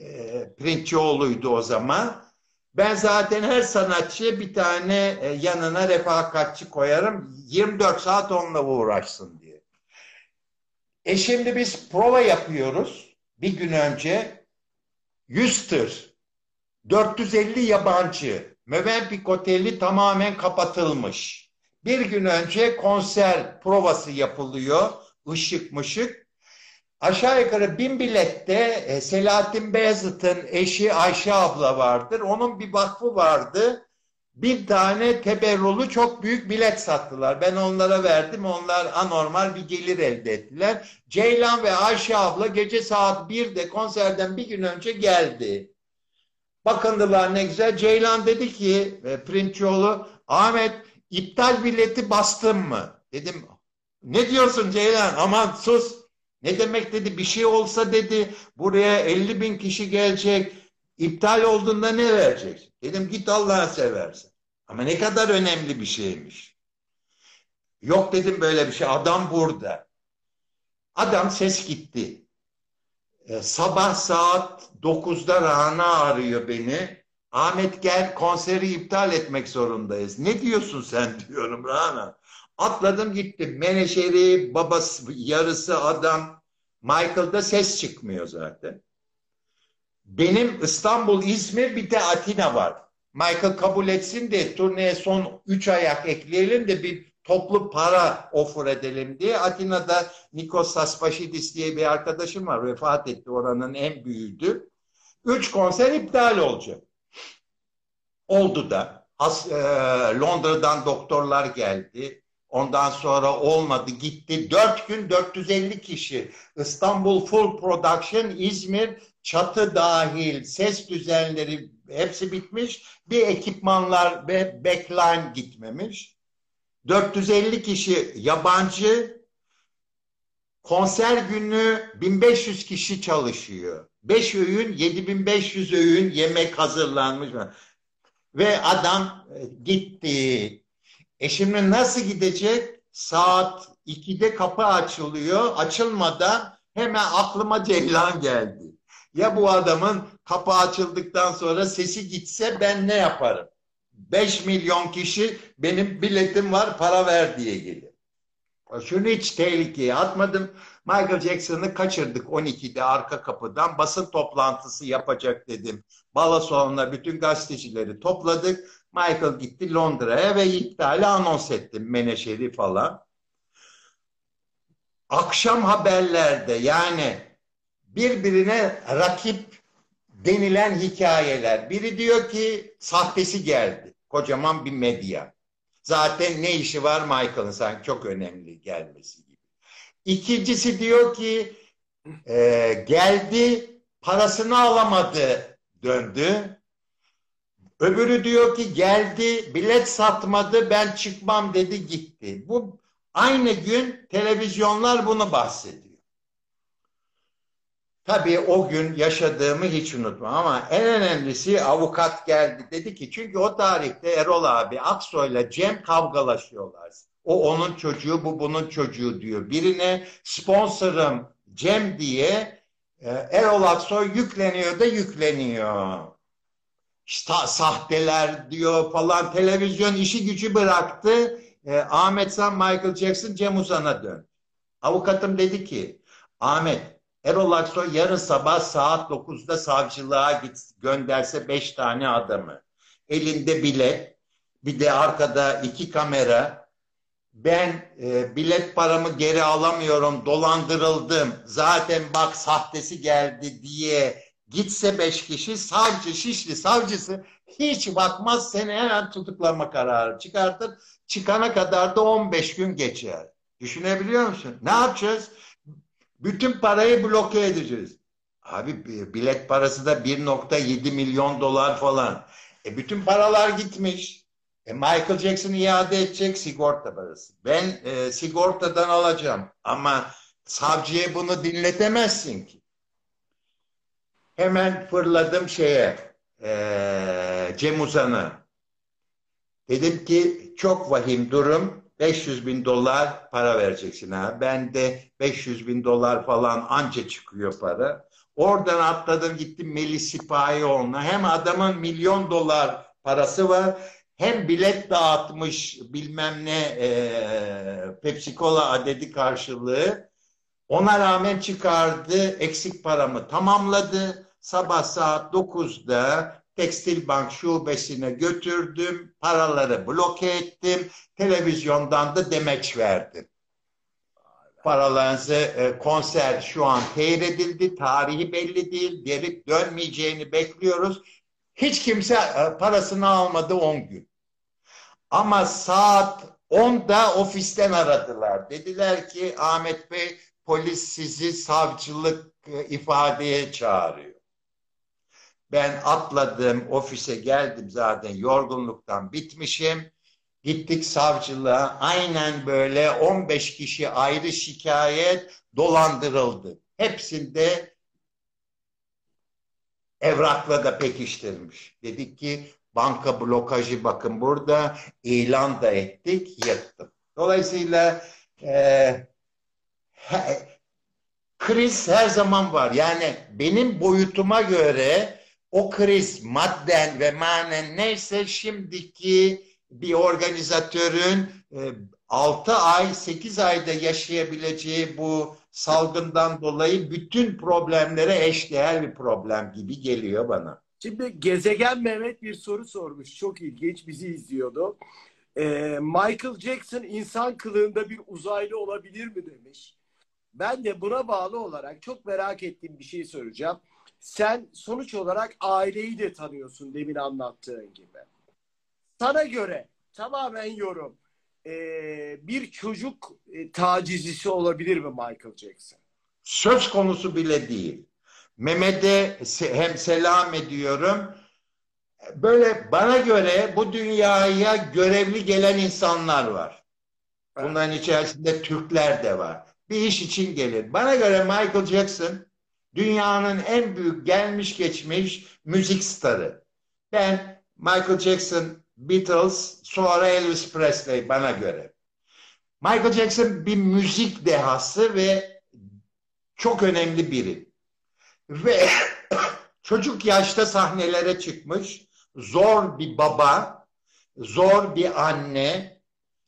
e, Printçioğlu'ydu o zaman. Ben zaten her sanatçıya bir tane e, yanına refakatçi koyarım. 24 saat onunla uğraşsın. E şimdi biz prova yapıyoruz. Bir gün önce 100 tır, 450 yabancı, Mövenpik Oteli tamamen kapatılmış. Bir gün önce konser provası yapılıyor. Işık mışık. Aşağı yukarı bin bilette e, Selahattin Beyazıt'ın eşi Ayşe abla vardır. Onun bir vakfı vardı. Bir tane teberrulu çok büyük bilet sattılar. Ben onlara verdim. Onlar anormal bir gelir elde ettiler. Ceylan ve Ayşe abla gece saat 1'de konserden bir gün önce geldi. Bakındılar ne güzel. Ceylan dedi ki e, Printçioğlu Ahmet iptal bileti bastın mı? Dedim ne diyorsun Ceylan? Aman sus. Ne demek dedi bir şey olsa dedi buraya 50 bin kişi gelecek iptal olduğunda ne verecek? Dedim git Allah'a seversen. Ama ne kadar önemli bir şeymiş. Yok dedim böyle bir şey adam burada. Adam ses gitti. Ee, sabah saat 9'da Rana arıyor beni. Ahmet gel konseri iptal etmek zorundayız. Ne diyorsun sen *laughs* diyorum Rana. Atladım gittim. Menajeri, babası, yarısı adam. Michael'da ses çıkmıyor zaten. Benim İstanbul, İzmir bir de Atina var. Michael kabul etsin de turneye son 3 ayak ekleyelim de bir toplu para offer edelim diye. Atina'da Nikos Saspaşidis diye bir arkadaşım var. Vefat etti oranın en büyüğüydü. Üç konser iptal olacak. Oldu da. Has, e, Londra'dan doktorlar geldi. Ondan sonra olmadı gitti. Dört gün 450 kişi. İstanbul Full Production, İzmir çatı dahil, ses düzenleri hepsi bitmiş. Bir ekipmanlar ve backline gitmemiş. 450 kişi yabancı. Konser günü 1500 kişi çalışıyor. 5 öğün 7500 öğün yemek hazırlanmış. Ve adam e, gitti. E şimdi nasıl gidecek? Saat 2'de kapı açılıyor. Açılmadan hemen aklıma Ceylan geldi. Ya bu adamın kapı açıldıktan sonra sesi gitse ben ne yaparım? 5 milyon kişi benim biletim var para ver diye gelir. Şunu hiç tehlikeye atmadım. Michael Jackson'ı kaçırdık 12'de arka kapıdan. Basın toplantısı yapacak dedim. Bala salonuna bütün gazetecileri topladık. Michael gitti Londra'ya ve iptali anons ettim menaşeri falan. Akşam haberlerde yani birbirine rakip denilen hikayeler. Biri diyor ki sahtesi geldi. Kocaman bir medya. Zaten ne işi var Michael'ın sanki çok önemli gelmesi gibi. İkincisi diyor ki e, geldi parasını alamadı döndü. Öbürü diyor ki geldi bilet satmadı ben çıkmam dedi gitti. Bu aynı gün televizyonlar bunu bahsediyor. Tabii o gün yaşadığımı hiç unutmam ama en önemlisi avukat geldi dedi ki çünkü o tarihte Erol abi Aksoy'la Cem kavgalaşıyorlar. O onun çocuğu bu bunun çocuğu diyor. Birine sponsorum Cem diye e, Erol Aksoy yükleniyor da yükleniyor. İşte sahteler diyor falan televizyon işi gücü bıraktı. E, Ahmet San Michael Jackson Cem Uzan'a dön. Avukatım dedi ki Ahmet Erol Aksoy yarın sabah saat 9'da savcılığa git, gönderse 5 tane adamı. Elinde bilet, bir de arkada iki kamera. Ben e, bilet paramı geri alamıyorum, dolandırıldım. Zaten bak sahtesi geldi diye gitse beş kişi savcı, Şişli savcısı hiç bakmaz seni hemen tutuklama kararı çıkartır. Çıkana kadar da 15 gün geçer. Düşünebiliyor musun? Ne yapacağız? Bütün parayı bloke edeceğiz. Abi bilet parası da 1.7 milyon dolar falan. E bütün paralar gitmiş. E Michael Jackson iade edecek sigorta parası. Ben e, sigortadan alacağım ama savcıya bunu dinletemezsin ki. Hemen fırladım şeye e, Cem Uzan'a. Dedim ki çok vahim durum. 500 bin dolar para vereceksin ha. Ben de 500 bin dolar falan anca çıkıyor para. Oradan atladım gittim Melih Sipahioğlu'na. Hem adamın milyon dolar parası var hem bilet dağıtmış bilmem ne e, Pepsi Cola adedi karşılığı. Ona rağmen çıkardı eksik paramı tamamladı. Sabah saat 9'da Tekstil Bank şubesine götürdüm. Paraları bloke ettim. Televizyondan da demeç verdim. Paralarınızı e, konser şu an teyir edildi. Tarihi belli değil. Geri dönmeyeceğini bekliyoruz. Hiç kimse e, parasını almadı 10 gün. Ama saat 10'da ofisten aradılar. Dediler ki Ahmet Bey polis sizi savcılık e, ifadeye çağırıyor. Ben atladım, ofise geldim zaten yorgunluktan bitmişim. Gittik savcılığa. Aynen böyle 15 kişi ayrı şikayet dolandırıldı. Hepsinde evrakla da pekiştirmiş. Dedik ki banka blokajı bakın burada ilan da ettik, yırttım. Dolayısıyla e, he, kriz her zaman var. Yani benim boyutuma göre o kriz madden ve manen neyse şimdiki bir organizatörün e, 6 ay 8 ayda yaşayabileceği bu salgından dolayı bütün problemlere eşdeğer bir problem gibi geliyor bana. Şimdi Gezegen Mehmet bir soru sormuş. Çok ilginç. Bizi izliyordu. Ee, Michael Jackson insan kılığında bir uzaylı olabilir mi demiş. Ben de buna bağlı olarak çok merak ettiğim bir şey soracağım. Sen sonuç olarak aileyi de tanıyorsun demin anlattığın gibi. Sana göre tamamen yorum. Ee, bir çocuk e, tacizcisi olabilir mi Michael Jackson? Söz konusu bile değil. Mehmet'e hem selam ediyorum. Böyle bana göre bu dünyaya görevli gelen insanlar var. Bunların içerisinde Türkler de var. Bir iş için gelir. Bana göre Michael Jackson dünyanın en büyük gelmiş geçmiş müzik starı. Ben Michael Jackson, Beatles, sonra Elvis Presley bana göre. Michael Jackson bir müzik dehası ve çok önemli biri. Ve *coughs* çocuk yaşta sahnelere çıkmış, zor bir baba, zor bir anne,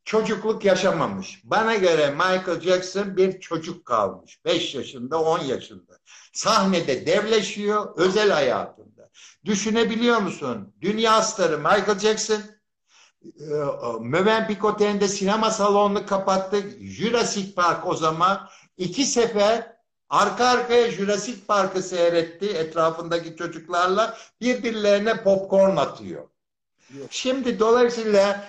çocukluk yaşamamış. Bana göre Michael Jackson bir çocuk kalmış. 5 yaşında, 10 yaşında. Sahnede devleşiyor, özel hayatında. Düşünebiliyor musun? Dünya starı Michael Jackson, Möven Picotet'in sinema salonunu kapattı. Jurassic Park o zaman iki sefer arka arkaya Jurassic Park'ı seyretti etrafındaki çocuklarla birbirlerine popcorn atıyor. Şimdi dolayısıyla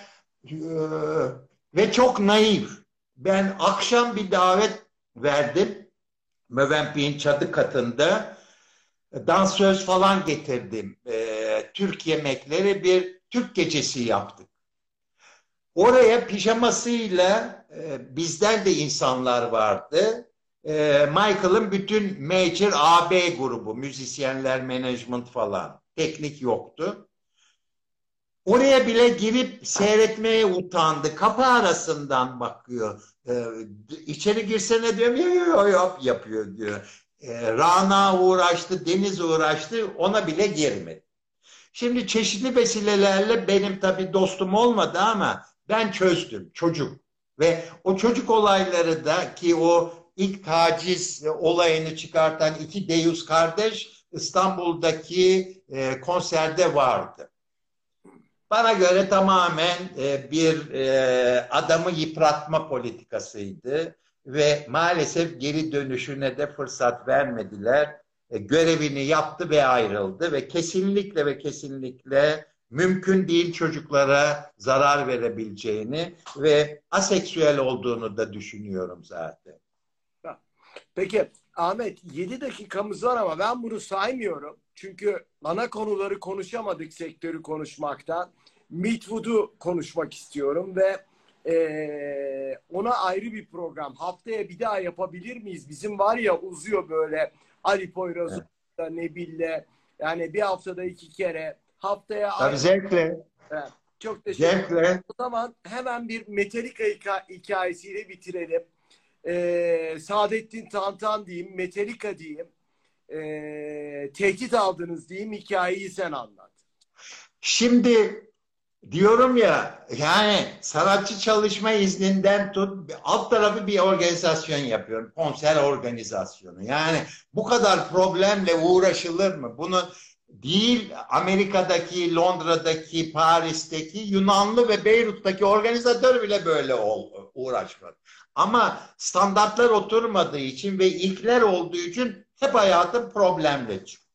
ve çok naif. Ben akşam bir davet verdim. Mövenpik'in çadı katında dansöz falan getirdim. Ee, Türk yemekleri bir Türk gecesi yaptık. Oraya pijamasıyla e, bizden de insanlar vardı. E, Michael'ın bütün major AB grubu, müzisyenler, management falan. Teknik yoktu. Oraya bile girip seyretmeye utandı. Kapı arasından bakıyor. Ee, içeri girsene diyorum ya yo, yo, yapıyor diyor. Ee, Rana uğraştı, Deniz uğraştı ona bile girmedi. Şimdi çeşitli vesilelerle benim tabii dostum olmadı ama ben çözdüm çocuk. Ve o çocuk olayları da ki o ilk taciz olayını çıkartan iki Deus kardeş İstanbul'daki e, konserde vardı. Bana göre tamamen e, bir e, adamı yıpratma politikasıydı ve maalesef geri dönüşüne de fırsat vermediler. E, görevini yaptı ve ayrıldı ve kesinlikle ve kesinlikle mümkün değil çocuklara zarar verebileceğini ve aseksüel olduğunu da düşünüyorum zaten. Peki Ahmet 7 dakikamız var ama ben bunu saymıyorum. Çünkü ana konuları konuşamadık sektörü konuşmaktan. Meetwood'u konuşmak istiyorum ve e, ona ayrı bir program. Haftaya bir daha yapabilir miyiz? Bizim var ya uzuyor böyle Ali Poyraz'la, evet. Nebil'le. Yani bir haftada iki kere. Haftaya Tabii ayrı... zevkle. Evet. Çok teşekkür ederim. O zaman hemen bir Metallica hikayesiyle bitirelim. Ee, Saadettin Tantan diyeyim, Metallica diyeyim. Ee, tehdit aldınız diyeyim, hikayeyi sen anlat. Şimdi Diyorum ya yani sanatçı çalışma izninden tut alt tarafı bir organizasyon yapıyorum. Konser organizasyonu. Yani bu kadar problemle uğraşılır mı? Bunu değil Amerika'daki, Londra'daki, Paris'teki, Yunanlı ve Beyrut'taki organizatör bile böyle uğraşmadı. Ama standartlar oturmadığı için ve ilkler olduğu için hep hayatım problemle çıktı.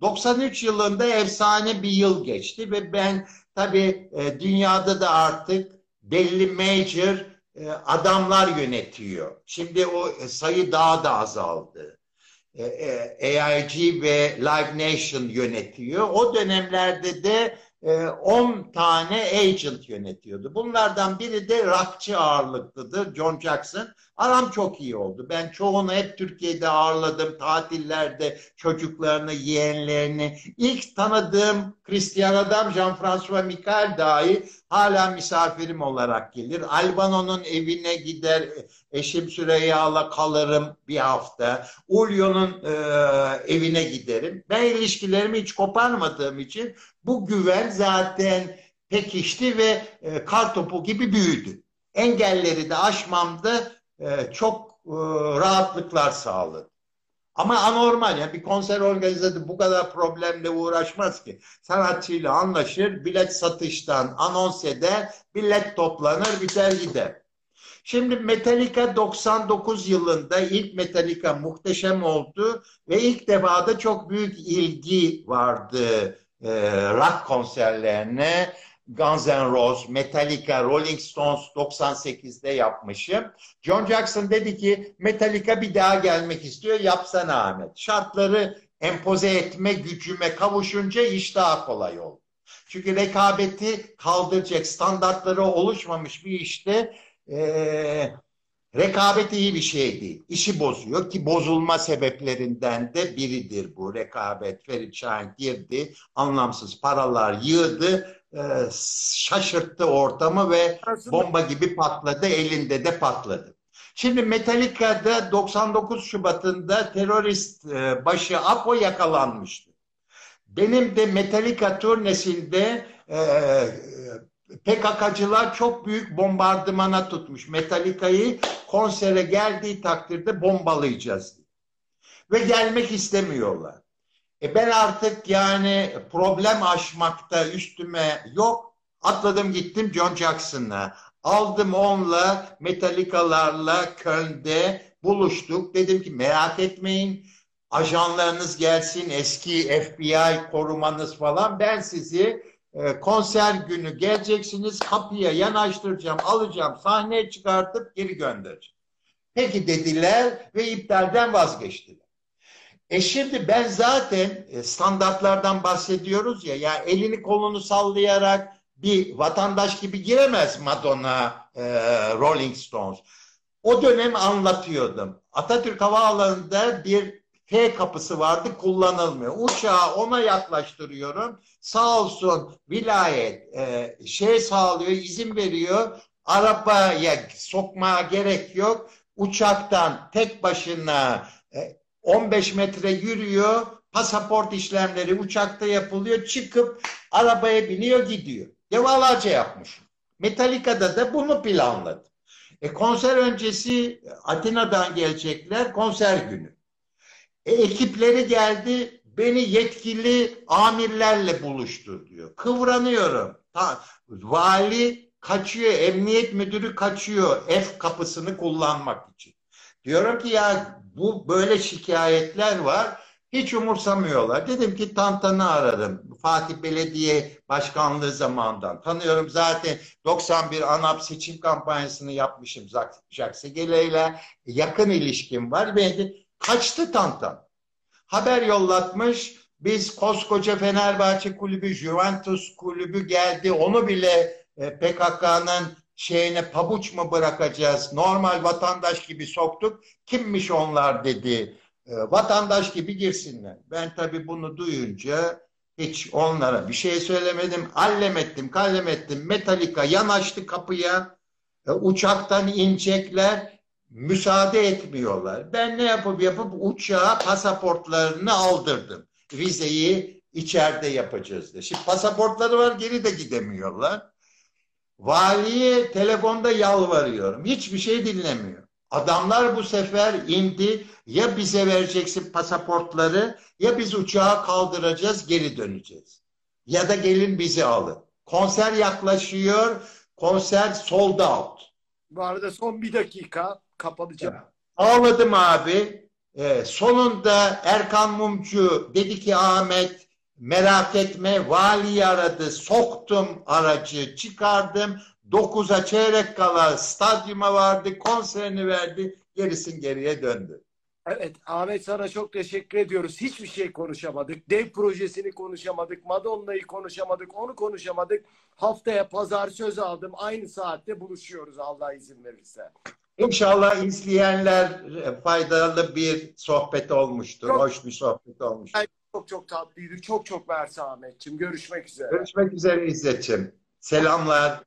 93 yılında efsane bir yıl geçti ve ben Tabii e, dünyada da artık belli major e, adamlar yönetiyor. Şimdi o e, sayı daha da azaldı. E, e, AIG ve Live Nation yönetiyor. O dönemlerde de 10 e, tane agent yönetiyordu. Bunlardan biri de rockçı ağırlıklıdır John Jackson. Aram çok iyi oldu. Ben çoğunu hep Türkiye'de ağırladım. Tatillerde çocuklarını, yeğenlerini. İlk tanıdığım Christian adam Jean-François Michel dahi hala misafirim olarak gelir. Albano'nun evine gider, eşim Süreyya'la kalırım bir hafta. Ulyo'nun e, evine giderim. Ben ilişkilerimi hiç koparmadığım için bu güven zaten pekişti ve e, kar topu gibi büyüdü. Engelleri de aşmamda e, çok e, rahatlıklar sağladı. Ama anormal yani bir konser organizatörü bu kadar problemle uğraşmaz ki. Sanatçıyla anlaşır, bilet satıştan anons eder, bilet toplanır, biter gider. Şimdi Metallica 99 yılında ilk Metallica muhteşem oldu ve ilk defa da çok büyük ilgi vardı rock konserlerine. Guns N' Roses, Metallica, Rolling Stones 98'de yapmışım. John Jackson dedi ki Metallica bir daha gelmek istiyor yapsana Ahmet. Şartları empoze etme gücüme kavuşunca iş daha kolay oldu. Çünkü rekabeti kaldıracak standartları oluşmamış bir işte e, rekabet iyi bir şey değil. İşi bozuyor ki bozulma sebeplerinden de biridir bu rekabet. Ferit Şahin girdi, anlamsız paralar yığdı, e, şaşırttı ortamı ve bomba gibi patladı, elinde de patladı. Şimdi Metallica'da 99 Şubat'ında terörist e, başı Apo yakalanmıştı. Benim de Metallica turnesinde e, PKK'cılar çok büyük bombardımana tutmuş. Metallica'yı konsere geldiği takdirde bombalayacağız. Ve gelmek istemiyorlar. E ben artık yani problem aşmakta üstüme yok. Atladım gittim John Jackson'la. Aldım onunla Metallica'larla Köln'de buluştuk. Dedim ki merak etmeyin. Ajanlarınız gelsin, eski FBI korumanız falan. Ben sizi konser günü geleceksiniz. Kapıya yanaştıracağım, alacağım, sahneye çıkartıp geri göndereceğim. Peki dediler ve iptalden vazgeçtiler. E şimdi ben zaten e, standartlardan bahsediyoruz ya, ya elini kolunu sallayarak bir vatandaş gibi giremez Madonna, e, Rolling Stones. O dönem anlatıyordum. Atatürk Havaalanı'nda bir T kapısı vardı kullanılmıyor. Uçağı ona yaklaştırıyorum. Sağ olsun vilayet e, şey sağlıyor, izin veriyor. Arabaya sokmaya gerek yok. Uçaktan tek başına e, 15 metre yürüyor. Pasaport işlemleri uçakta yapılıyor. Çıkıp arabaya biniyor gidiyor. Devalarca yapmış. Metallica'da da bunu planladı. E, konser öncesi Atina'dan gelecekler konser günü. E, ekipleri geldi beni yetkili amirlerle buluştur diyor. Kıvranıyorum. Ta, vali kaçıyor, emniyet müdürü kaçıyor F kapısını kullanmak için. Diyorum ki ya bu böyle şikayetler var. Hiç umursamıyorlar. Dedim ki Tantan'ı aradım. Fatih Belediye Başkanlığı zamandan. Tanıyorum zaten 91 ANAP seçim kampanyasını yapmışım Jack Segele yakın ilişkim var. Ve kaçtı Tantan. Haber yollatmış. Biz koskoca Fenerbahçe kulübü, Juventus kulübü geldi. Onu bile e, PKK'nın şeyine pabuç mu bırakacağız? Normal vatandaş gibi soktuk. Kimmiş onlar dedi. E, vatandaş gibi girsinler. Ben tabii bunu duyunca hiç onlara bir şey söylemedim. Allem ettim, kallem ettim. Metallica yanaştı kapıya. E, uçaktan inecekler. Müsaade etmiyorlar. Ben ne yapıp yapıp uçağa pasaportlarını aldırdım. Vizeyi içeride yapacağız diye. Şimdi pasaportları var geri de gidemiyorlar. Valiye telefonda yalvarıyorum. Hiçbir şey dinlemiyor. Adamlar bu sefer indi. Ya bize vereceksin pasaportları ya biz uçağı kaldıracağız geri döneceğiz. Ya da gelin bizi alın. Konser yaklaşıyor. Konser sold out. Bu arada son bir dakika kapatacağım. Ağladım abi. Ee, sonunda Erkan Mumcu dedi ki Ahmet merak etme vali aradı soktum aracı çıkardım 9'a çeyrek kala stadyuma vardı konserini verdi gerisin geriye döndü. Evet Ahmet sana çok teşekkür ediyoruz. Hiçbir şey konuşamadık. Dev projesini konuşamadık. Madonna'yı konuşamadık. Onu konuşamadık. Haftaya pazar söz aldım. Aynı saatte buluşuyoruz Allah izin verirse. İnşallah izleyenler faydalı bir sohbet olmuştur. Çok, hoş bir sohbet olmuştur. Çok çok tatlıydı. Çok çok mersi Ahmetciğim. Görüşmek üzere. Görüşmek üzere İzzet'ciğim. Selamlar.